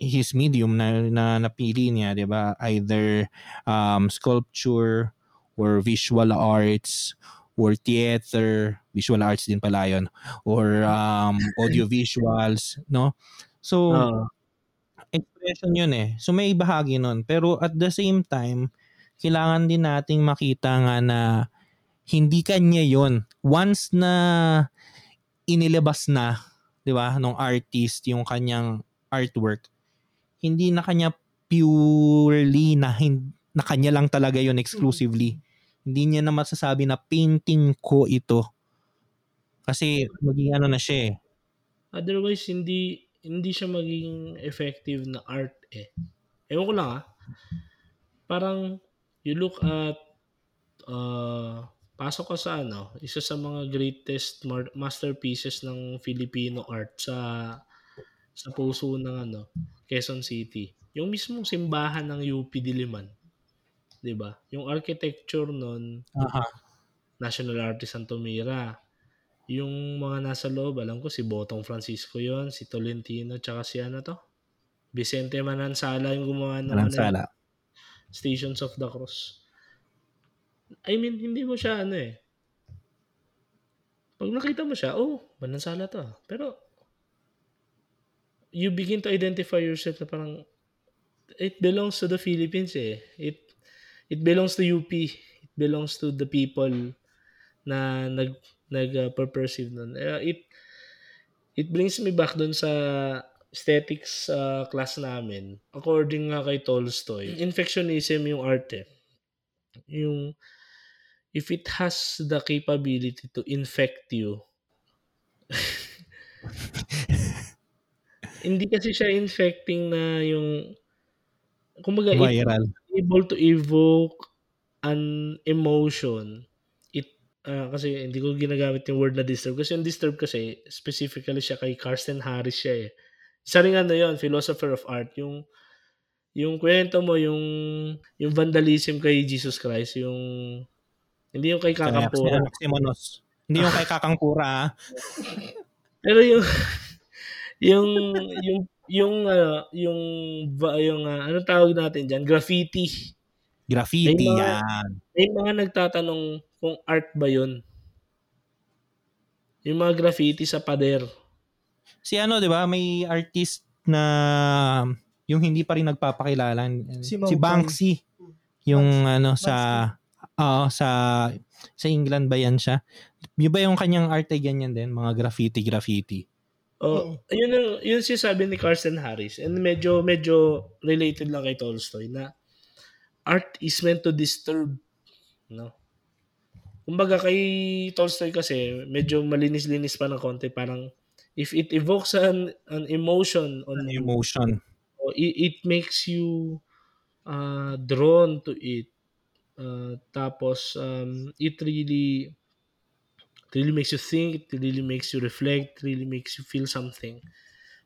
his medium na, na napili niya, 'di ba? Either um, sculpture or visual arts or theater, visual arts din pala yun, or um, audio visuals, no? So, Oo. expression yun eh. So, may bahagi nun. Pero at the same time, kailangan din nating makita nga na hindi kanya yon Once na inilabas na, di ba, nung artist yung kanyang artwork, hindi na kanya purely na, hin- na kanya lang talaga yon exclusively. Hindi niya na masasabi na painting ko ito. Kasi maging ano na siya eh. Otherwise, hindi hindi siya maging effective na art eh. Ewan ko lang ah. Parang, you look at, uh, pasok ka sa ano, isa sa mga greatest masterpieces ng Filipino art sa sa puso ng ano, Quezon City. Yung mismong simbahan ng UP Diliman. 'Di ba? Yung architecture nun, Aha. National Artist Santomira. Yung mga nasa loob, alam ko si Botong Francisco yon si Tolentino, tsaka si ano to? Vicente Manansala yung gumawa ng ano, Manansala. Stations of the Cross. I mean, hindi mo siya ano eh. Pag nakita mo siya, oh, Manansala to. Pero, you begin to identify yourself na parang, it belongs to the Philippines eh. It, it belongs to UP. It belongs to the people na nag, nag uh, nun. Uh, it, it brings me back dun sa aesthetics uh, class namin. According nga kay Tolstoy, infectionism yung art eh. Yung, if it has the capability to infect you, hindi kasi siya infecting na yung kumbaga it- Viral. Able to evoke an emotion it ah, kasi hindi ko ginagamit yung word na disturb kasi yung disturb kasi specifically siya kay Carsten Harris siya eh isa rin ano yun philosopher of art yung yung kwento mo yung yung vandalism kay Jesus Christ yung hindi yung kay Kakampura Anak Simonos. Hindi yung kay Kakangkura. ah. Pero yung yung yung yung ano, yung ba- yung ah, ano tawag natin diyan, graffiti. Graffiti May mga- yan. May mga nagtatanong kung art ba 'yun. Yung mga graffiti sa pader. Si ano, di ba, may artist na yung hindi pa rin nagpapakilala. Si Si. Banksy. Yung ano sa oo, sa sa England ba yan siya? Yung ba yung kanyang art ay ganyan din, mga graffiti graffiti. Oh, yun ang yun si sabi ni Carson Harris. And medyo medyo related lang kay Tolstoy na art is meant to disturb, no? Kumbaga kay Tolstoy kasi medyo malinis-linis pa ng konti parang if it evokes an an emotion on you, Emotion. o it, it makes you uh, drawn to it. Uh, tapos um, it really it really makes you think, it really makes you reflect, it really makes you feel something.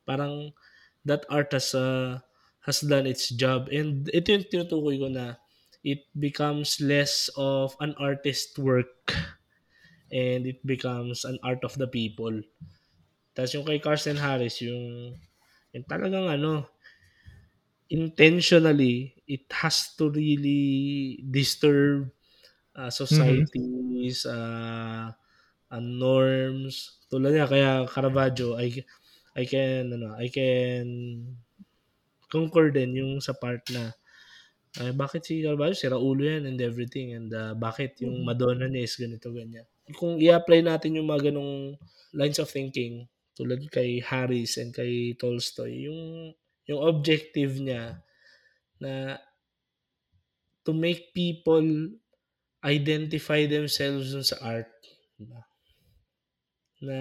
Parang that art has uh, has done its job and ito yung tinutukoy ko na it becomes less of an artist work and it becomes an art of the people. Tapos yung kay Carson Harris, yung, yung talagang ano, intentionally, it has to really disturb uh, societies, uh, uh, norms. Tulad niya, kaya Caravaggio, I, I can, ano, I can concur din yung sa part na ay, bakit si Caravaggio, sira ulo yan and everything and uh, bakit yung Madonna niya is ganito, ganyan. Kung i-apply natin yung mga ganong lines of thinking tulad kay Harris and kay Tolstoy, yung yung objective niya na to make people identify themselves dun sa art. Diba? Na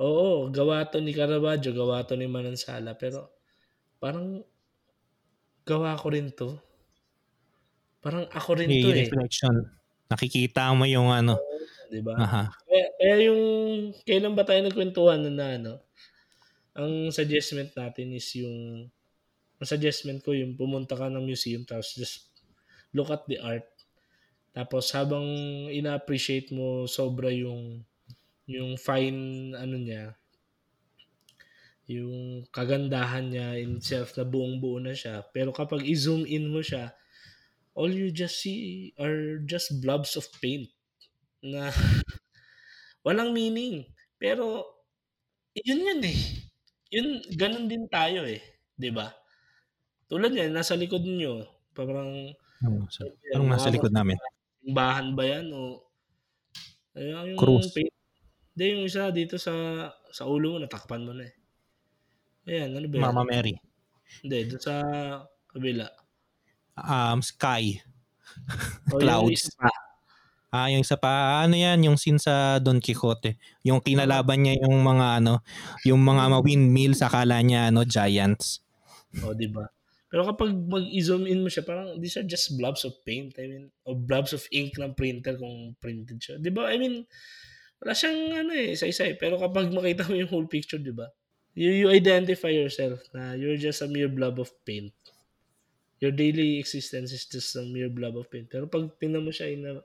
oo, gawa to ni Caravaggio, gawa to ni Manansala, pero parang gawa ko rin to. Parang ako rin to May eh. reflection. Nakikita mo yung ano. Di ba? Aha. Kaya, kaya yung, kailan ba tayo nagkwentuhan na, na ano, ang suggestment natin is yung, ang suggestment ko yung pumunta ka ng museum tapos just look at the art. Tapos habang ina-appreciate mo sobra yung yung fine ano niya, yung kagandahan niya in itself na buong buo na siya. Pero kapag i-zoom in mo siya, all you just see are just blobs of paint na walang meaning. Pero yun yun eh. Yun, ganun din tayo eh. ba? Tulad yan, nasa likod nyo. Parang, Ano, sa- Parang nasa likod namin. Bahan ba yan o Ayun, yung paint. Hindi, yung isa dito sa sa ulo mo, natakpan mo na eh. Ayan, ano ba yan? Mama Mary. Hindi, doon sa kabila. Um, Sky. O, yung Clouds. isa pa. Ah, yung isa pa, ano yan, yung scene sa Don Quixote. Yung kinalaban niya yung mga ano, yung mga windmill sa kala niya ano, giants. O, di ba? Pero kapag mag-zoom in mo siya, parang these are just blobs of paint. I mean, or blobs of ink ng printer kung printed siya. Di ba? I mean, wala siyang ano eh, isa-isa eh. Pero kapag makita mo yung whole picture, di ba? You, you identify yourself na you're just a mere blob of paint. Your daily existence is just a mere blob of paint. Pero pag tingnan mo siya in a,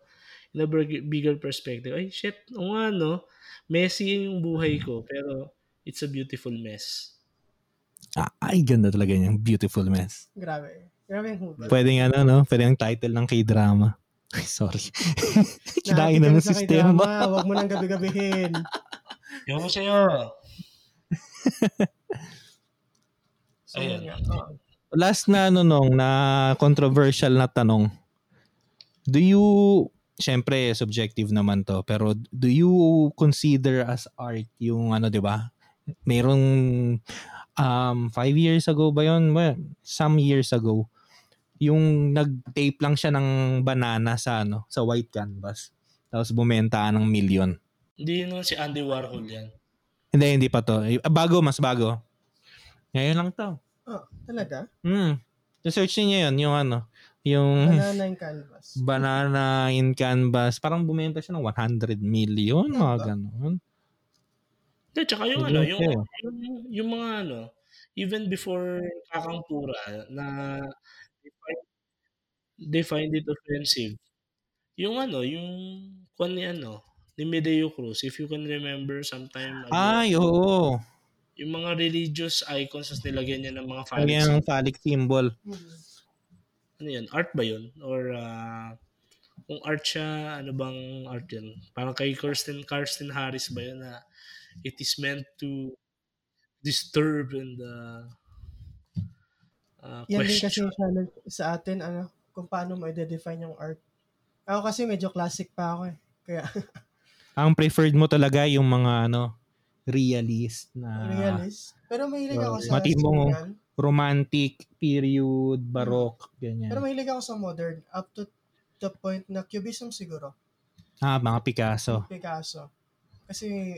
in a big- bigger perspective, ay shit, o nga no, messy yung buhay ko, pero it's a beautiful mess. Ah, ay, ganda talaga niyang Beautiful Mess. Grabe. Grabe yung hubad. Pwede nga ano, no? Pwede ang title ng K-drama. Ay, sorry. Kinain na ng sa sistema. Huwag mo nang gabi-gabihin. Yung ko sa'yo. So, Ayan. Oo. Last na ano nung, na controversial na tanong. Do you, syempre subjective naman to, pero do you consider as art yung ano, di ba? Merong um, five years ago ba yun? Well, some years ago. Yung nag-tape lang siya ng banana sa ano, sa white canvas. Tapos bumenta ng million. Hindi yun si Andy Warhol yan. Hindi, hindi pa to. Eh, Bago, mas bago. Ngayon lang to. Oh, talaga? Hmm. Search niyo yun, yung ano, yung Banana yung canvas. banana in canvas. Parang bumenta siya ng 100 million, mga Ano ba? ganun. Hindi, tsaka yung ano, yung, yung, yung mga ano, even before Kakangpura, na they find, they find it offensive. Yung ano, yung kung ni ano, ni Medeo Cruz, if you can remember sometime Ay, oo. yung mga religious icons as nilagyan niya ng mga Ano phallic yung phallic symbol. Mhm. ano yan, art ba yun? Or ah, kung art siya, ano bang art yun? Parang kay Kirsten, Karsten Harris ba yun na it is meant to disturb and uh, uh, Yan din kasi question. yung challenge sa atin, ano, kung paano mo i-define yung art. Ako kasi medyo classic pa ako eh. Kaya, Ang preferred mo talaga yung mga ano, realist na realist. Pero mahilig ako sa Matibong- ganyan. romantic period, baroque, Pero ganyan. mahilig ako sa modern up to the point na cubism siguro. Ah, mga Picasso. Picasso. Kasi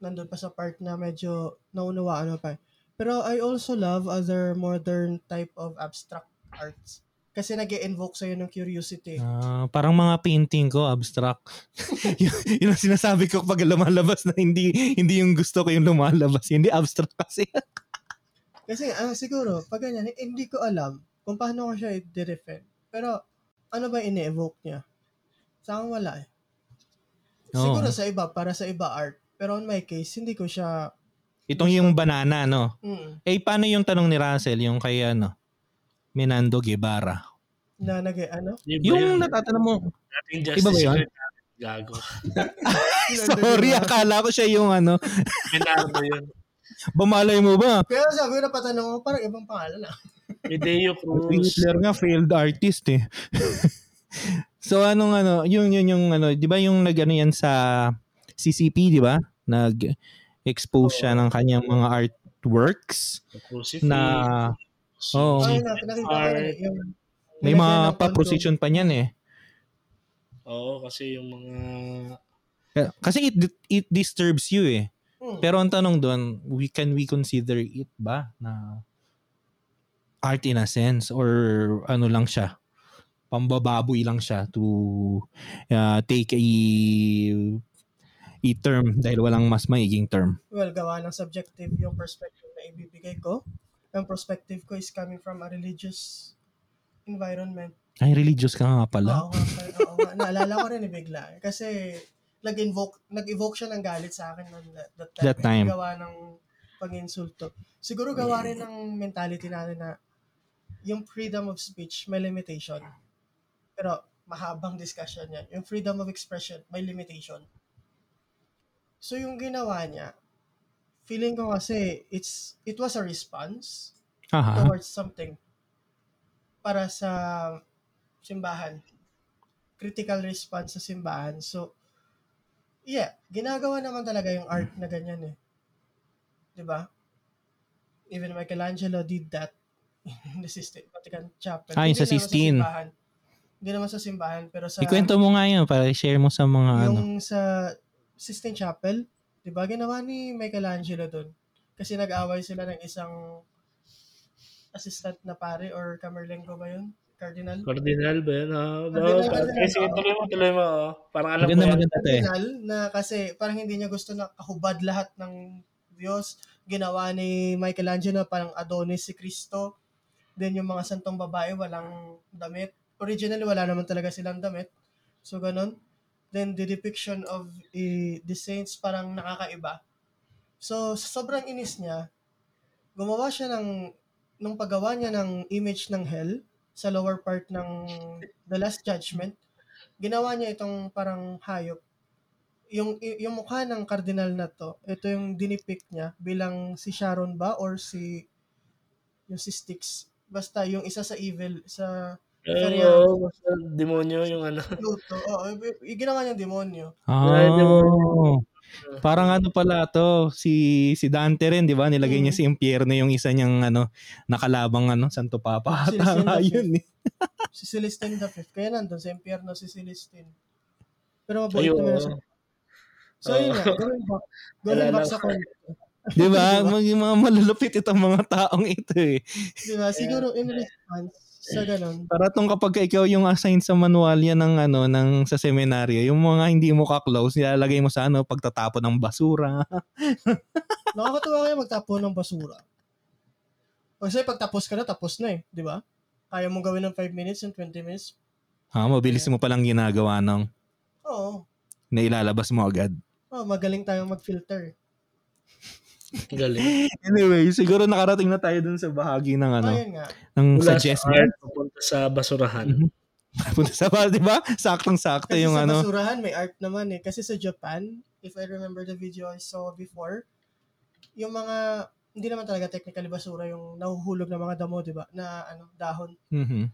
nandun pa sa part na medyo naunawaan mo pa. Pero I also love other modern type of abstract arts. Kasi nag invoke sa'yo ng curiosity. Ah, parang mga painting ko, abstract. yun, yun ang sinasabi ko pag lumalabas na hindi hindi yung gusto ko yung lumalabas. Hindi abstract kasi. Kasi ah, siguro, pag ganyan, hindi ko alam kung paano ko siya i-defend. Pero ano ba ini-evoke niya? Sa akin wala eh. Oo. Siguro sa iba, para sa iba art. Pero on my case, hindi ko siya... Itong yung banana, no? Mm, Eh, paano yung tanong ni Russell, yung kay ano, Minando Guevara? na nag ano? Yung yun? natatanong mo, Iba ba yun? Gago. sorry, akala ko siya yung ano, Menardo yun. bumalay mo ba? Pero sabi ko na patanong ko, parang ibang pangalan ah. Si Cruz. Hitler nga, failed artist eh. so, anong ano, yung, yun yung ano, di ba yung nag ano yan sa CCP, di ba? Nag-expose siya ng kanyang mga artworks Crucifix. na Oo. Ay, yung... may mga pa-precision pa niyan eh. Oo, kasi yung mga... Kasi it, it disturbs you eh. Hmm. Pero ang tanong doon, we can we consider it ba na art in a sense or ano lang siya? Pambababoy lang siya to uh, take a a term dahil walang mas maiging term. Well, gawa ng subjective yung perspective na ibibigay ko. Ang perspective ko is coming from a religious environment. Ay, religious ka nga pala. Oo oo nga. Naalala ko rin eh bigla. Kasi nag-invoke, nag-evoke siya ng galit sa akin noon that, that time. That time. Gawa ng pang-insulto. Siguro gawa rin ng mentality natin na yung freedom of speech may limitation. Pero mahabang discussion yan. Yung freedom of expression may limitation. So yung ginawa niya, feeling ko kasi it's it was a response Aha. towards something para sa simbahan. Critical response sa simbahan. So, yeah, ginagawa naman talaga yung art na ganyan eh. 'Di ba? Even Michelangelo did that in the Sistine Vatican Chapel. Ah, yung sa Sistine. simbahan. Hindi naman sa simbahan, pero sa Ikwento mo nga yun para share mo sa mga ano. yung sa Sistine Chapel, 'di ba? Ginawa ni Michelangelo doon. Kasi nag-away sila ng isang assistant na pare or camerlengo ba 'yun? Cardinal? Cardinal ba yun? Ah, Cardinal, no, cardinal. Kasi tuloy mo, tuloy mo. oh. Parang alam Maganda ko yan. eh. Cardinal na kasi parang hindi niya gusto na kahubad lahat ng Diyos. Ginawa ni Michelangelo parang Adonis si Kristo. Then yung mga santong babae walang damit. Originally wala naman talaga silang damit. So ganun. Then the depiction of eh, the saints parang nakakaiba. So sobrang inis niya, gumawa siya ng, nung paggawa niya ng image ng hell sa lower part ng The Last Judgment, ginawa niya itong parang hayop. Yung, yung mukha ng cardinal na to, ito yung dinipict niya bilang si Sharon ba or si yung si Styx. Basta yung isa sa evil, sa Oo, basta demonyo yung ano. Pluto. Oo, y- y- ginawa niyang demonyo. Oh. Parang ano pala to, si si Dante rin, 'di ba? Nilagay niya Mm. si impyerno yung isa niyang ano, nakalabang ano, Santo Papa. Si Tama Celestine yun eh. Si Celestine the Fifth. Kaya nandun sa impyerno si Celestine. Pero mabait Ayun. naman na siya. So, yun nga. Going back, going back sa kwento. 'Di ba? Diba? Mga, mga malulupit itong mga taong ito eh. Di ba? Siguro in response sa ganun. Para tong kapag ka ikaw yung assign sa manual yan ng ano ng sa seminaryo, yung mga hindi mo ka-close, nilalagay mo sa ano pagtatapon ng basura. Nakakatuwa kaya magtapon ng basura. Kasi pag tapos ka na, tapos na eh. Di ba? Kaya mong gawin ng 5 minutes and 20 minutes. Ha, mabilis mo palang ginagawa ng Oo. na ilalabas mo agad. Oh, magaling tayong mag-filter. Galing. Anyway, siguro nakarating na tayo dun sa bahagi ng ano, Ayun nga. ng Mula sa suggestion. art, papunta sa basurahan. Mhm. Punta sa ba, di ba? Saktong-sakto Kasi yung sa ano. basurahan, may art naman eh. Kasi sa Japan, if I remember the video I saw before, yung mga, hindi naman talaga technically basura yung nahuhulog ng mga damo, di ba? Na ano, dahon. Mhm.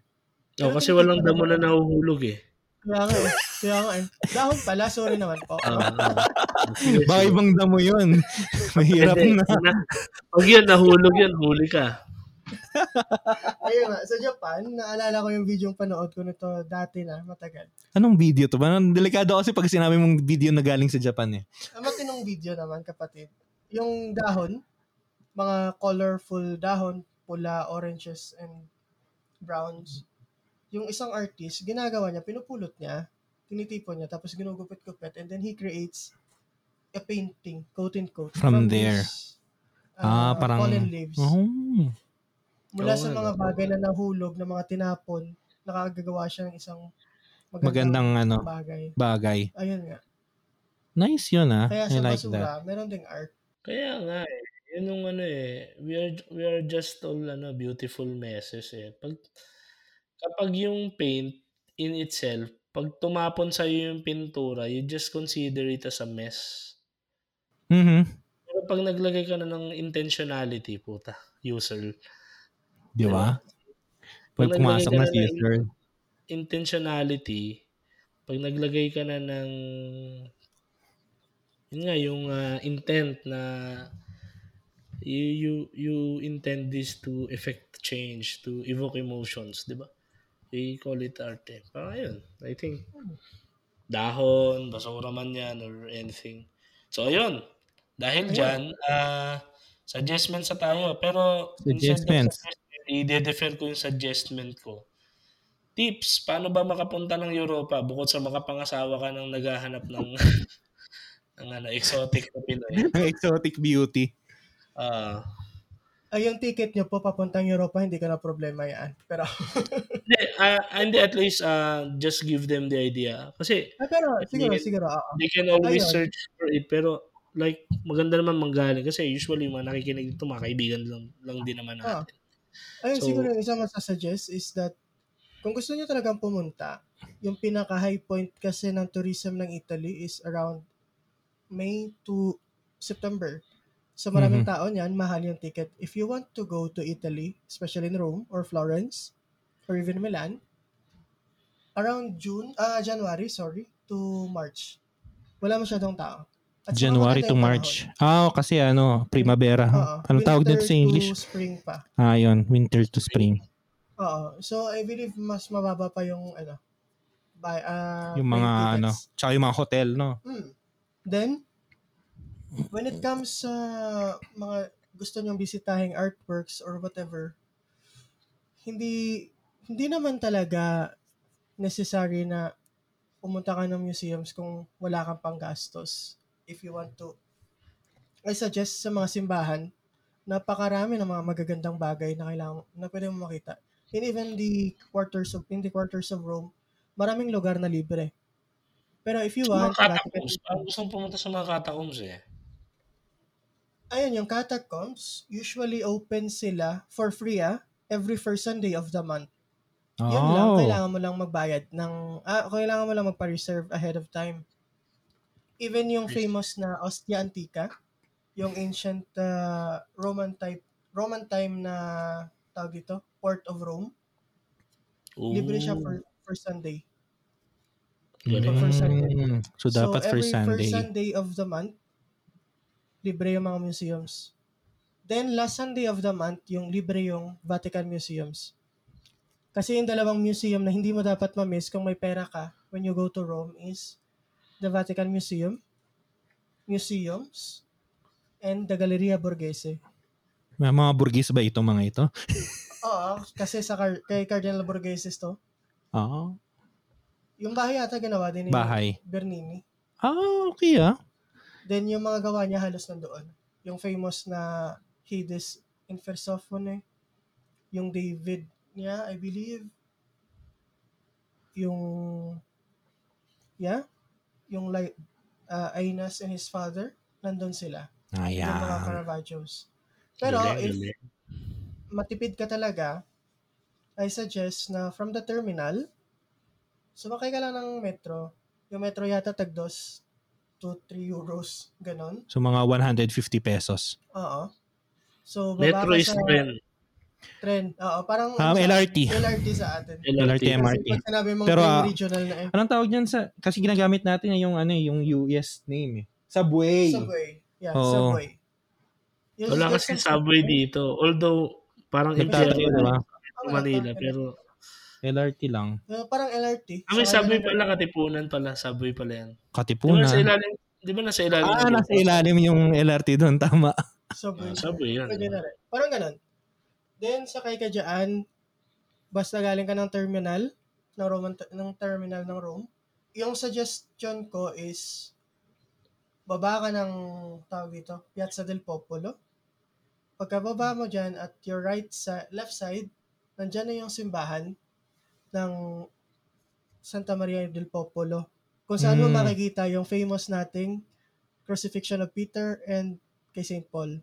Oh, kasi walang damo na nahuhulog eh. Kaya nga eh. Kaya nga eh. Dahon pala, sorry naman po. Ah, Baka ibang damo yun. Mahirap na. na- Pag yun, nahulog yun, huli ka. Ayun nga, sa Japan, naalala ko yung video yung panood ko nito dati na, matagal. Anong video to ba? Delikado kasi pag sinabi mong video na galing sa Japan eh. Ang matinong video naman, kapatid. Yung dahon, mga colorful dahon, pula, oranges, and browns. Yung isang artist, ginagawa niya, pinupulot niya, tinitipon niya, tapos ginugupit-gupit, and then he creates a painting, quote and quote. From there. his, Ah, uh, parang- fallen leaves. Oh. Mula Oo sa mga bagay na nahulog, na mga tinapon, nakagagawa siya ng isang magandang, Magandang ano, bagay. bagay. Ayun nga. Nice yun ah. Kaya I sa like basura, that. meron ding art. Kaya nga eh. Yun yung ano eh. We are, we are just all ano, beautiful messes eh. Pag, kapag yung paint in itself, pag tumapon sa yung pintura, you just consider it as a mess. Mhm. Pero pag naglagay ka na ng intentionality, puta, user. Di ba? Pag Pag pumasok na na sir. Intentionality, pag naglagay ka na ng yun nga, yung ah, intent na you, you, you intend this to effect change, to evoke emotions, di ba? We call it art eh. Parang yun, I think. Dahon, basura man yan, or anything. So, ayun. Dahil dyan, ah suggestments sa tayo. Pero, suggestment, i-defend ko yung suggestment ko. Tips, paano ba makapunta ng Europa bukod sa makapangasawa ka ng naghahanap ng ng ano, exotic na Pinoy? Ang exotic beauty. Ah, Ay, yung ticket nyo po papuntang Europa, hindi ka na problema yan. Pero, hindi, ah, hindi at least ah, just give them the idea. Kasi ah, pero siguro, Hindi. siguro, oo. they can always Ayun. search for it pero like maganda naman manggaling kasi usually yung mga nakikinig dito mga kaibigan lang, lang din naman Ah. natin. Ayun, So- siguro yung isang masasuggest is that kung gusto nyo talagang pumunta, yung pinaka-high point kasi ng tourism ng Italy is around May to September. So maraming Mhm. tao niyan, mahal yung ticket. If you want to go to Italy, especially in Rome or Florence or even Milan, around June, ah January, sorry, to March. Wala masyadong tao. At January to March. Ah, kasi ano, primavera. Oo. Anong tawag dito Winter sa English? to spring pa. Ah, yun. Winter to spring. Oo. So, I believe mas mababa pa yung, ano, by, uh, Yung mga ano, tsaka yung mga hotel, no? Hmm. Then, when it comes sa mga gusto nyong bisitahing artworks or whatever, hindi, hindi naman talaga necessary na pumunta ka ng museums kung wala kang panggastos. If you want to, I suggest sa mga simbahan, napakarami ng mga magagandang bagay na kailangan na pwede mo makita. And even the quarters of in the quarters of Rome, maraming lugar na libre. Pero if you Mga want, Vatican catacombs. Parang gusto pumunta sa mga catacombs eh. Ayun, yung catacombs, usually open sila for free ah, every first Sunday of the month. Yun lang, Oh. kailangan mo lang magbayad ng, ah, kailangan mo lang magpa-reserve ahead of time. Even yung famous na Ostia Antica, yung ancient uh, Roman type, Roman time na tawag dito, Port of Rome, libre siya Ooh, for, for Sunday. galing. for Sunday. Mm, so, dapat every first Sunday. first Sunday of the month, libre yung mga museums. Then, last Sunday of the month, yung libre yung Vatican Museums. Kasi yung dalawang museum na hindi mo dapat ma-miss kung may pera ka when you go to Rome is the Vatican Museum, museums, and the Galleria Borghese. May mga burgis ba ito mga ito? Oo, kasi sa Car- kay Cardinal Borghese to, Oo. yung bahay yata ginawa din ni Bahay. Bernini. Ah, okay ah. Then yung mga gawa niya halos nandoon. Yung famous na Hades in Persephone. Yung David niya, I believe. Yung yeah, yung like uh, Aeneas and his father, nandun sila. Yung mga. Caravaggios. Pero Galing, if matipid ka talaga, I suggest na from the terminal, sumakay ka lang ng metro. Yung metro yata tagdos 2-3 euros, ganon. So, mga 150 pesos. Oo. So, baba Metro is sa trend. trend. Oo, parang Um, sa- LRT. LRT sa atin. LRT, LRT. MRT. Kasi pag sinabi mong Pero, ah, regional na eh. Anong tawag niyan sa... Kasi ginagamit natin yung ano eh, yung US name eh. Subway. Subway. Yeah, Oo. subway. Yung Wala sa subway dito. Although, parang imperial di ba? Ah, wala Manila. Pero, LRT lang. Uh, parang LRT. ah, may Saka subway pala, katipunan pala. Subway pala yan. Di ba Katipunan. nasa ilalim? Di ba nasa ilalim? Ah, nasa ilalim yung LRT doon. Tama. Subway. Ah, subway yan. Pwede na rin. Parang ganun. Then, sakay ka dyan, basta galing ka ng terminal, ng, Roman, ng terminal ng Rome, yung suggestion ko is, baba ka ng, tawag dito, Piazza del Popolo. Pagkababa mo dyan, at your right sa left side, nandyan na yung simbahan ng Santa Maria del Popolo. Kung saan mo Mm. makikita yung famous nating Crucifixion of Peter and kay St. Paul.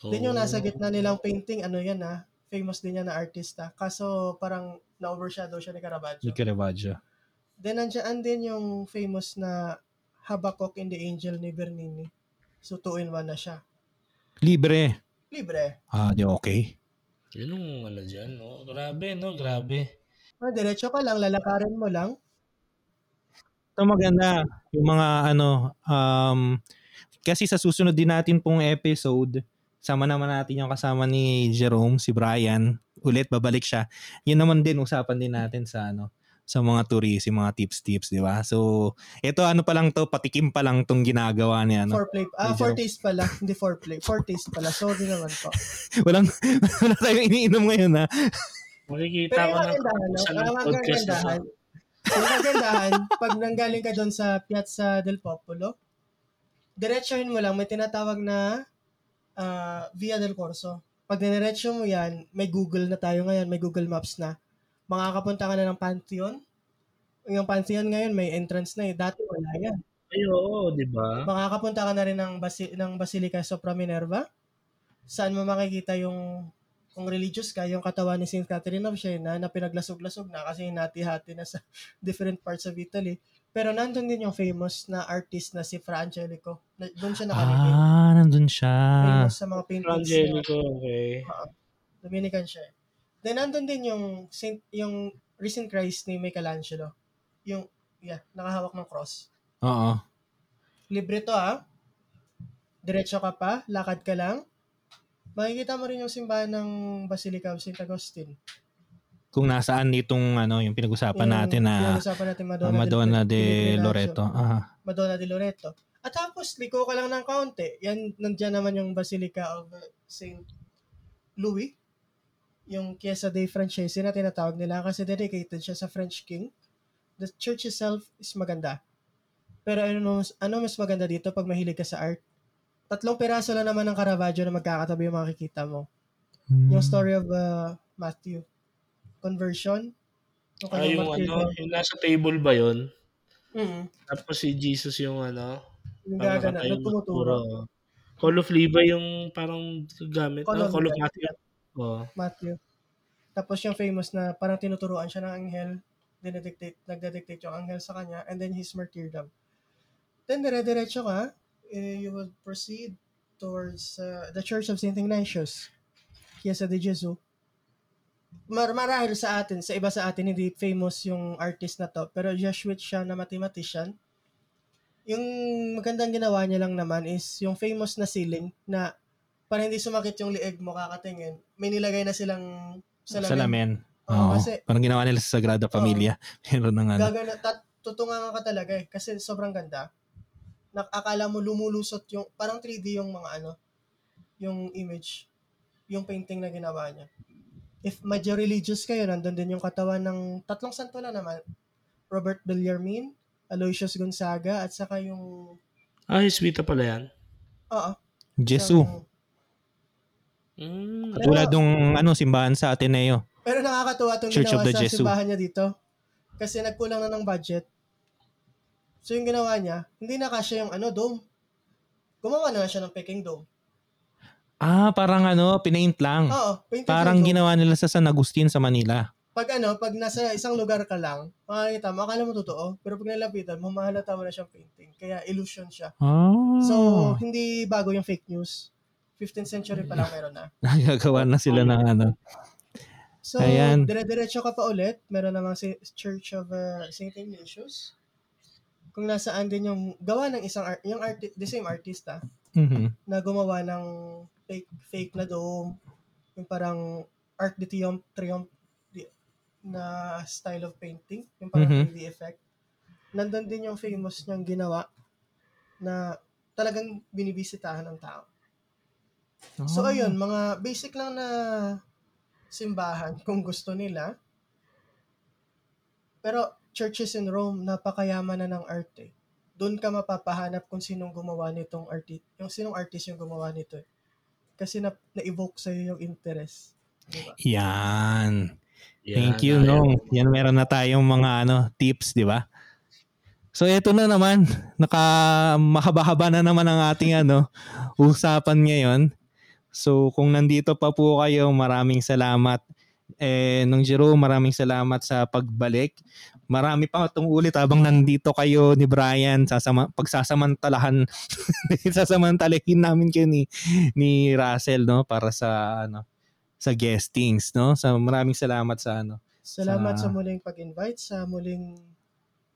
Then yung nasa Oh. gitna nilang painting, ano yan ah, famous din yan na artista. Kaso parang na-overshadow siya ni Caravaggio. Ni Caravaggio. Then nandiyan din yung famous na Habakkuk in the Angel ni Bernini. So 2 in 1 na siya. Libre. Libre. Ah, di okay. Yun yung ano dyan, no? Grabe, no? Grabe. Ah, diretso ka lang, lalakarin mo lang. Ito maganda. Yung mga ano, um, kasi sa susunod din natin pong episode, sama naman natin yung kasama ni Jerome, si Brian. Ulit, babalik siya. Yun naman din, usapan din natin sa ano, sa mga tourism, mga tips-tips, di ba? So, ito ano pa lang to, patikim pa lang tong ginagawa niya. Ano? For play. Ah, Medyo- for taste pala. Hindi for play. For taste pala. Sorry naman po. Walang, wala tayong iniinom ngayon ha. Makikita Pero ko no? sa Ang podcast na to. kagandahan, pag nanggaling ka doon sa Piazza del Popolo, diretsohin mo lang, may tinatawag na ah, Via del Corso. Pag niretso mo yan, may Google na tayo ngayon, may Google Maps na. Makakapunta ka na ng Pantheon. Yung Pantheon ngayon, may entrance na eh. Dati wala yan. Ay, oo, di ba? Makakapunta ka na rin ng, Basi- ng Basilica Sopra Minerva. Saan mo makikita yung kung religious ka, yung katawan ni St. Catherine of Siena na pinaglasog-lasog na kasi hinati-hati na sa different parts of Italy. Pero nandun din yung famous na artist na si Fra Angelico. Na, doon siya nakalibing. Ah, nandun siya. famous sa mga paintings niya. Angelico, okay. Dominican siya. Then nandun din yung Saint, yung Risen Christ ni Michelangelo. Yung, yeah, nakahawak ng cross. Oo. Libre to ah. Diretso ka pa, lakad ka lang. Makikita mo rin yung simbahan ng Basilica of St. Agustin. Kung nasaan nitong ano, yung pinag-usapan Yung natin na pinag-usapan natin Madonna, Madonna del de Pellegrinaggio. Loreto. Ah. Madonna de Loreto. At tapos, liko ka lang ng kaunti. Yan, nandiyan naman yung Basilica of uh, St. Louis. Yung Chiesa dei Francesi na tinatawag nila kasi dedicated siya sa French king. The church itself is maganda. Pero ano, ano mas maganda dito pag mahilig ka sa art? Tatlong piraso lang naman ng Caravaggio na magkakatabi yung makikita mo. Hmm. Yung story of uh, Matthew. Conversion. Yung Ah, yung ano, yung nasa table ba yun? Mm. Tapos si Jesus yung ano, Yung gagana, nagtumuturo. nagturo. Call of Levi yung parang gamit. Call of Call of. Matthew. Oh. Matthew. Tapos yung famous na parang tinuturuan siya ng anghel, dinedictate, nagdedictate yung anghel sa kanya, and then he's martyrdom. Then, dire-diretso ka, you will proceed towards uh, the Church of St. Ignatius, Chiesa de Jesus. Mar marahil sa atin, sa iba sa atin, hindi famous yung artist na to, pero Jesuit siya na mathematician. Yung magandang ginawa niya lang naman is yung famous na ceiling na para hindi sumakit yung lieg mo kakatingin, may nilagay na silang salamin. Salamin. Oo, Oo. kasi Parang ginawa nila sa Sagrada Familia. Meron ng ano. gagana, tat, tutungan ka talaga eh, kasi sobrang ganda. Nakakala mo lumulusot yung, parang 3D yung mga ano, yung image, yung painting na ginawa niya. If medyo religious kayo, nandun din yung katawan ng tatlong santo na naman. Robert Bellarmine, Aloysius Gonzaga, at saka yung, Ah, Jesuita pala yan. oo. Jesu. isang- Mm. Katulad nung ano, simbahan sa Ateneo. Pero nakakatuwa itong Church ginawa sa Jesu. simbahan niya dito. Kasi nagkulang na ng budget. So yung ginawa niya, hindi na kasya yung ano, dome. Gumawa na siya ng peking dome. Ah, parang ano, pinaint lang. Oo, painted Hmm. Parang ginawa nila sa San Agustin sa Manila. Pag ano, pag nasa isang lugar ka lang, makikita mo, akala mo totoo. Pero pag nalapitan mo, mahalata mo na siyang painting. Kaya illusion siya. Ah. So, hindi bago yung fake news. 15th century pa lang meron na. Nagagawa na sila ng ano. So, Ayan. dire-diretso ka pa ulit. Meron namang si Church of uh, St. Ignatius. Kung nasaan din yung gawa ng isang art, yung arti- the same artista Mhm. na gumawa ng fake fake na dome, yung parang Art de Triomphe di- na style of painting, yung parang Mhm. 3D effect. Nandun din yung famous niyang ginawa na talagang binibisitahan ng tao. So Ah. ayun, mga basic lang na simbahan kung gusto nila. Pero churches in Rome, napakayaman na ng art eh. Doon ka mapapahanap kung sinong gumawa nitong artist, yung sinong artist yung gumawa nito eh. Kasi na, na-evoke sa'yo yung interest. Diba? Yan. Yan, Thank you. Nong. Yan meron na tayong mga ano, tips, di ba? So eto na naman, naka mahaba-haba na naman ang ating ano, usapan ngayon. So kung nandito pa po kayo, maraming salamat. Eh, nung Jerome, maraming salamat sa pagbalik. Marami pa itong ulit habang nandito kayo ni Brian, sasama, pagsasamantalahan, sasamantalahin namin kayo ni, ni Russell, no? Para sa, ano, sa guestings, no? So maraming salamat sa, ano, Salamat Sa- sa, muling pag-invite, sa muling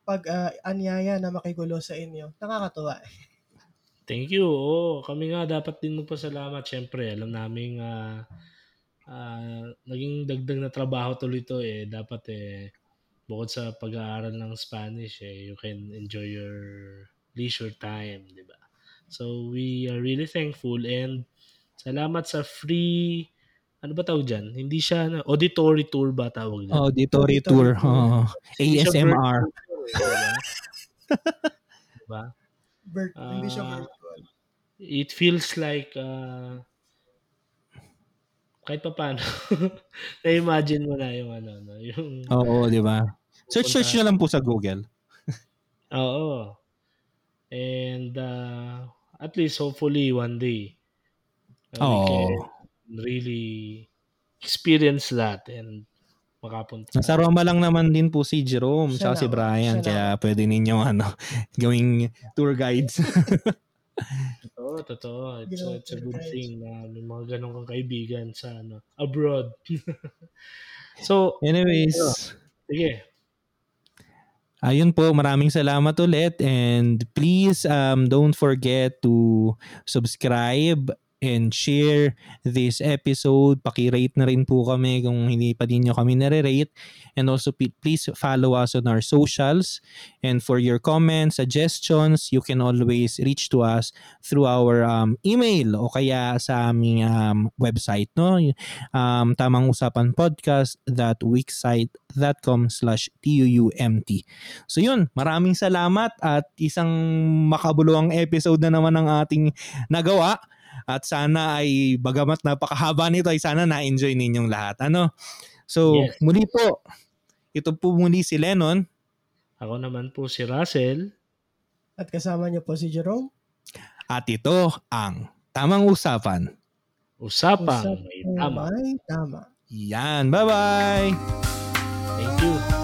pag-anyaya na makigulo sa inyo. Nakakatuwa. Thank you. Oo, kami nga dapat din magpasalamat. Siyempre, alam namin ah ah, naging dagdag na trabaho tuloy to eh. Dapat eh, bukod sa pag-aaral ng Spanish eh, you can enjoy your leisure time, di ba? So, we are really thankful and salamat sa free ano ba tawag dyan? Hindi siya na, auditory tour ba tawag dyan? auditory Auditory tour. tour. siya ASMR. Diba? Vert- hindi siya virtual. it feels like uh, kahit pa paano na-imagine mo na yung ano no yung Oo, di ba? Search search nyo lang po sa Google. oo and uh, at least hopefully one day uh, we can really experience that and makapunta Nasa Roma lang naman din po si Jerome Siya si Brian siya kaya pwede ninyong ano gawing tour guides. Totoo totoo. It's, Ginawa it's a tour good guide. thing na may mga ganun kang kaibigan sa ano abroad. So Anyways, sige. Ayun po, maraming salamat ulit and please um don't forget to subscribe and share this episode. Paki-rate na rin po kami kung hindi pa din nyo kami nare-rate. And also please follow us on our socials. And for your comments, suggestions, you can always reach to us through our um, email o kaya sa aming um, website. No? Um, tamang usapan podcast.wixsite.com slash TUUMT. So yun, maraming salamat at isang makabuluhang episode na naman ang ating nagawa. At sana ay bagamat napakahaba nito ay sana na-enjoy ninyong lahat. Ano? So Yes. muli po, ito po muli si Lennon. ako naman po si Russell At kasama niyo po si Jerome. At ito ang tamang usapan. Usapang Usapang may tama. May tama. Yan, bye-bye! Thank you.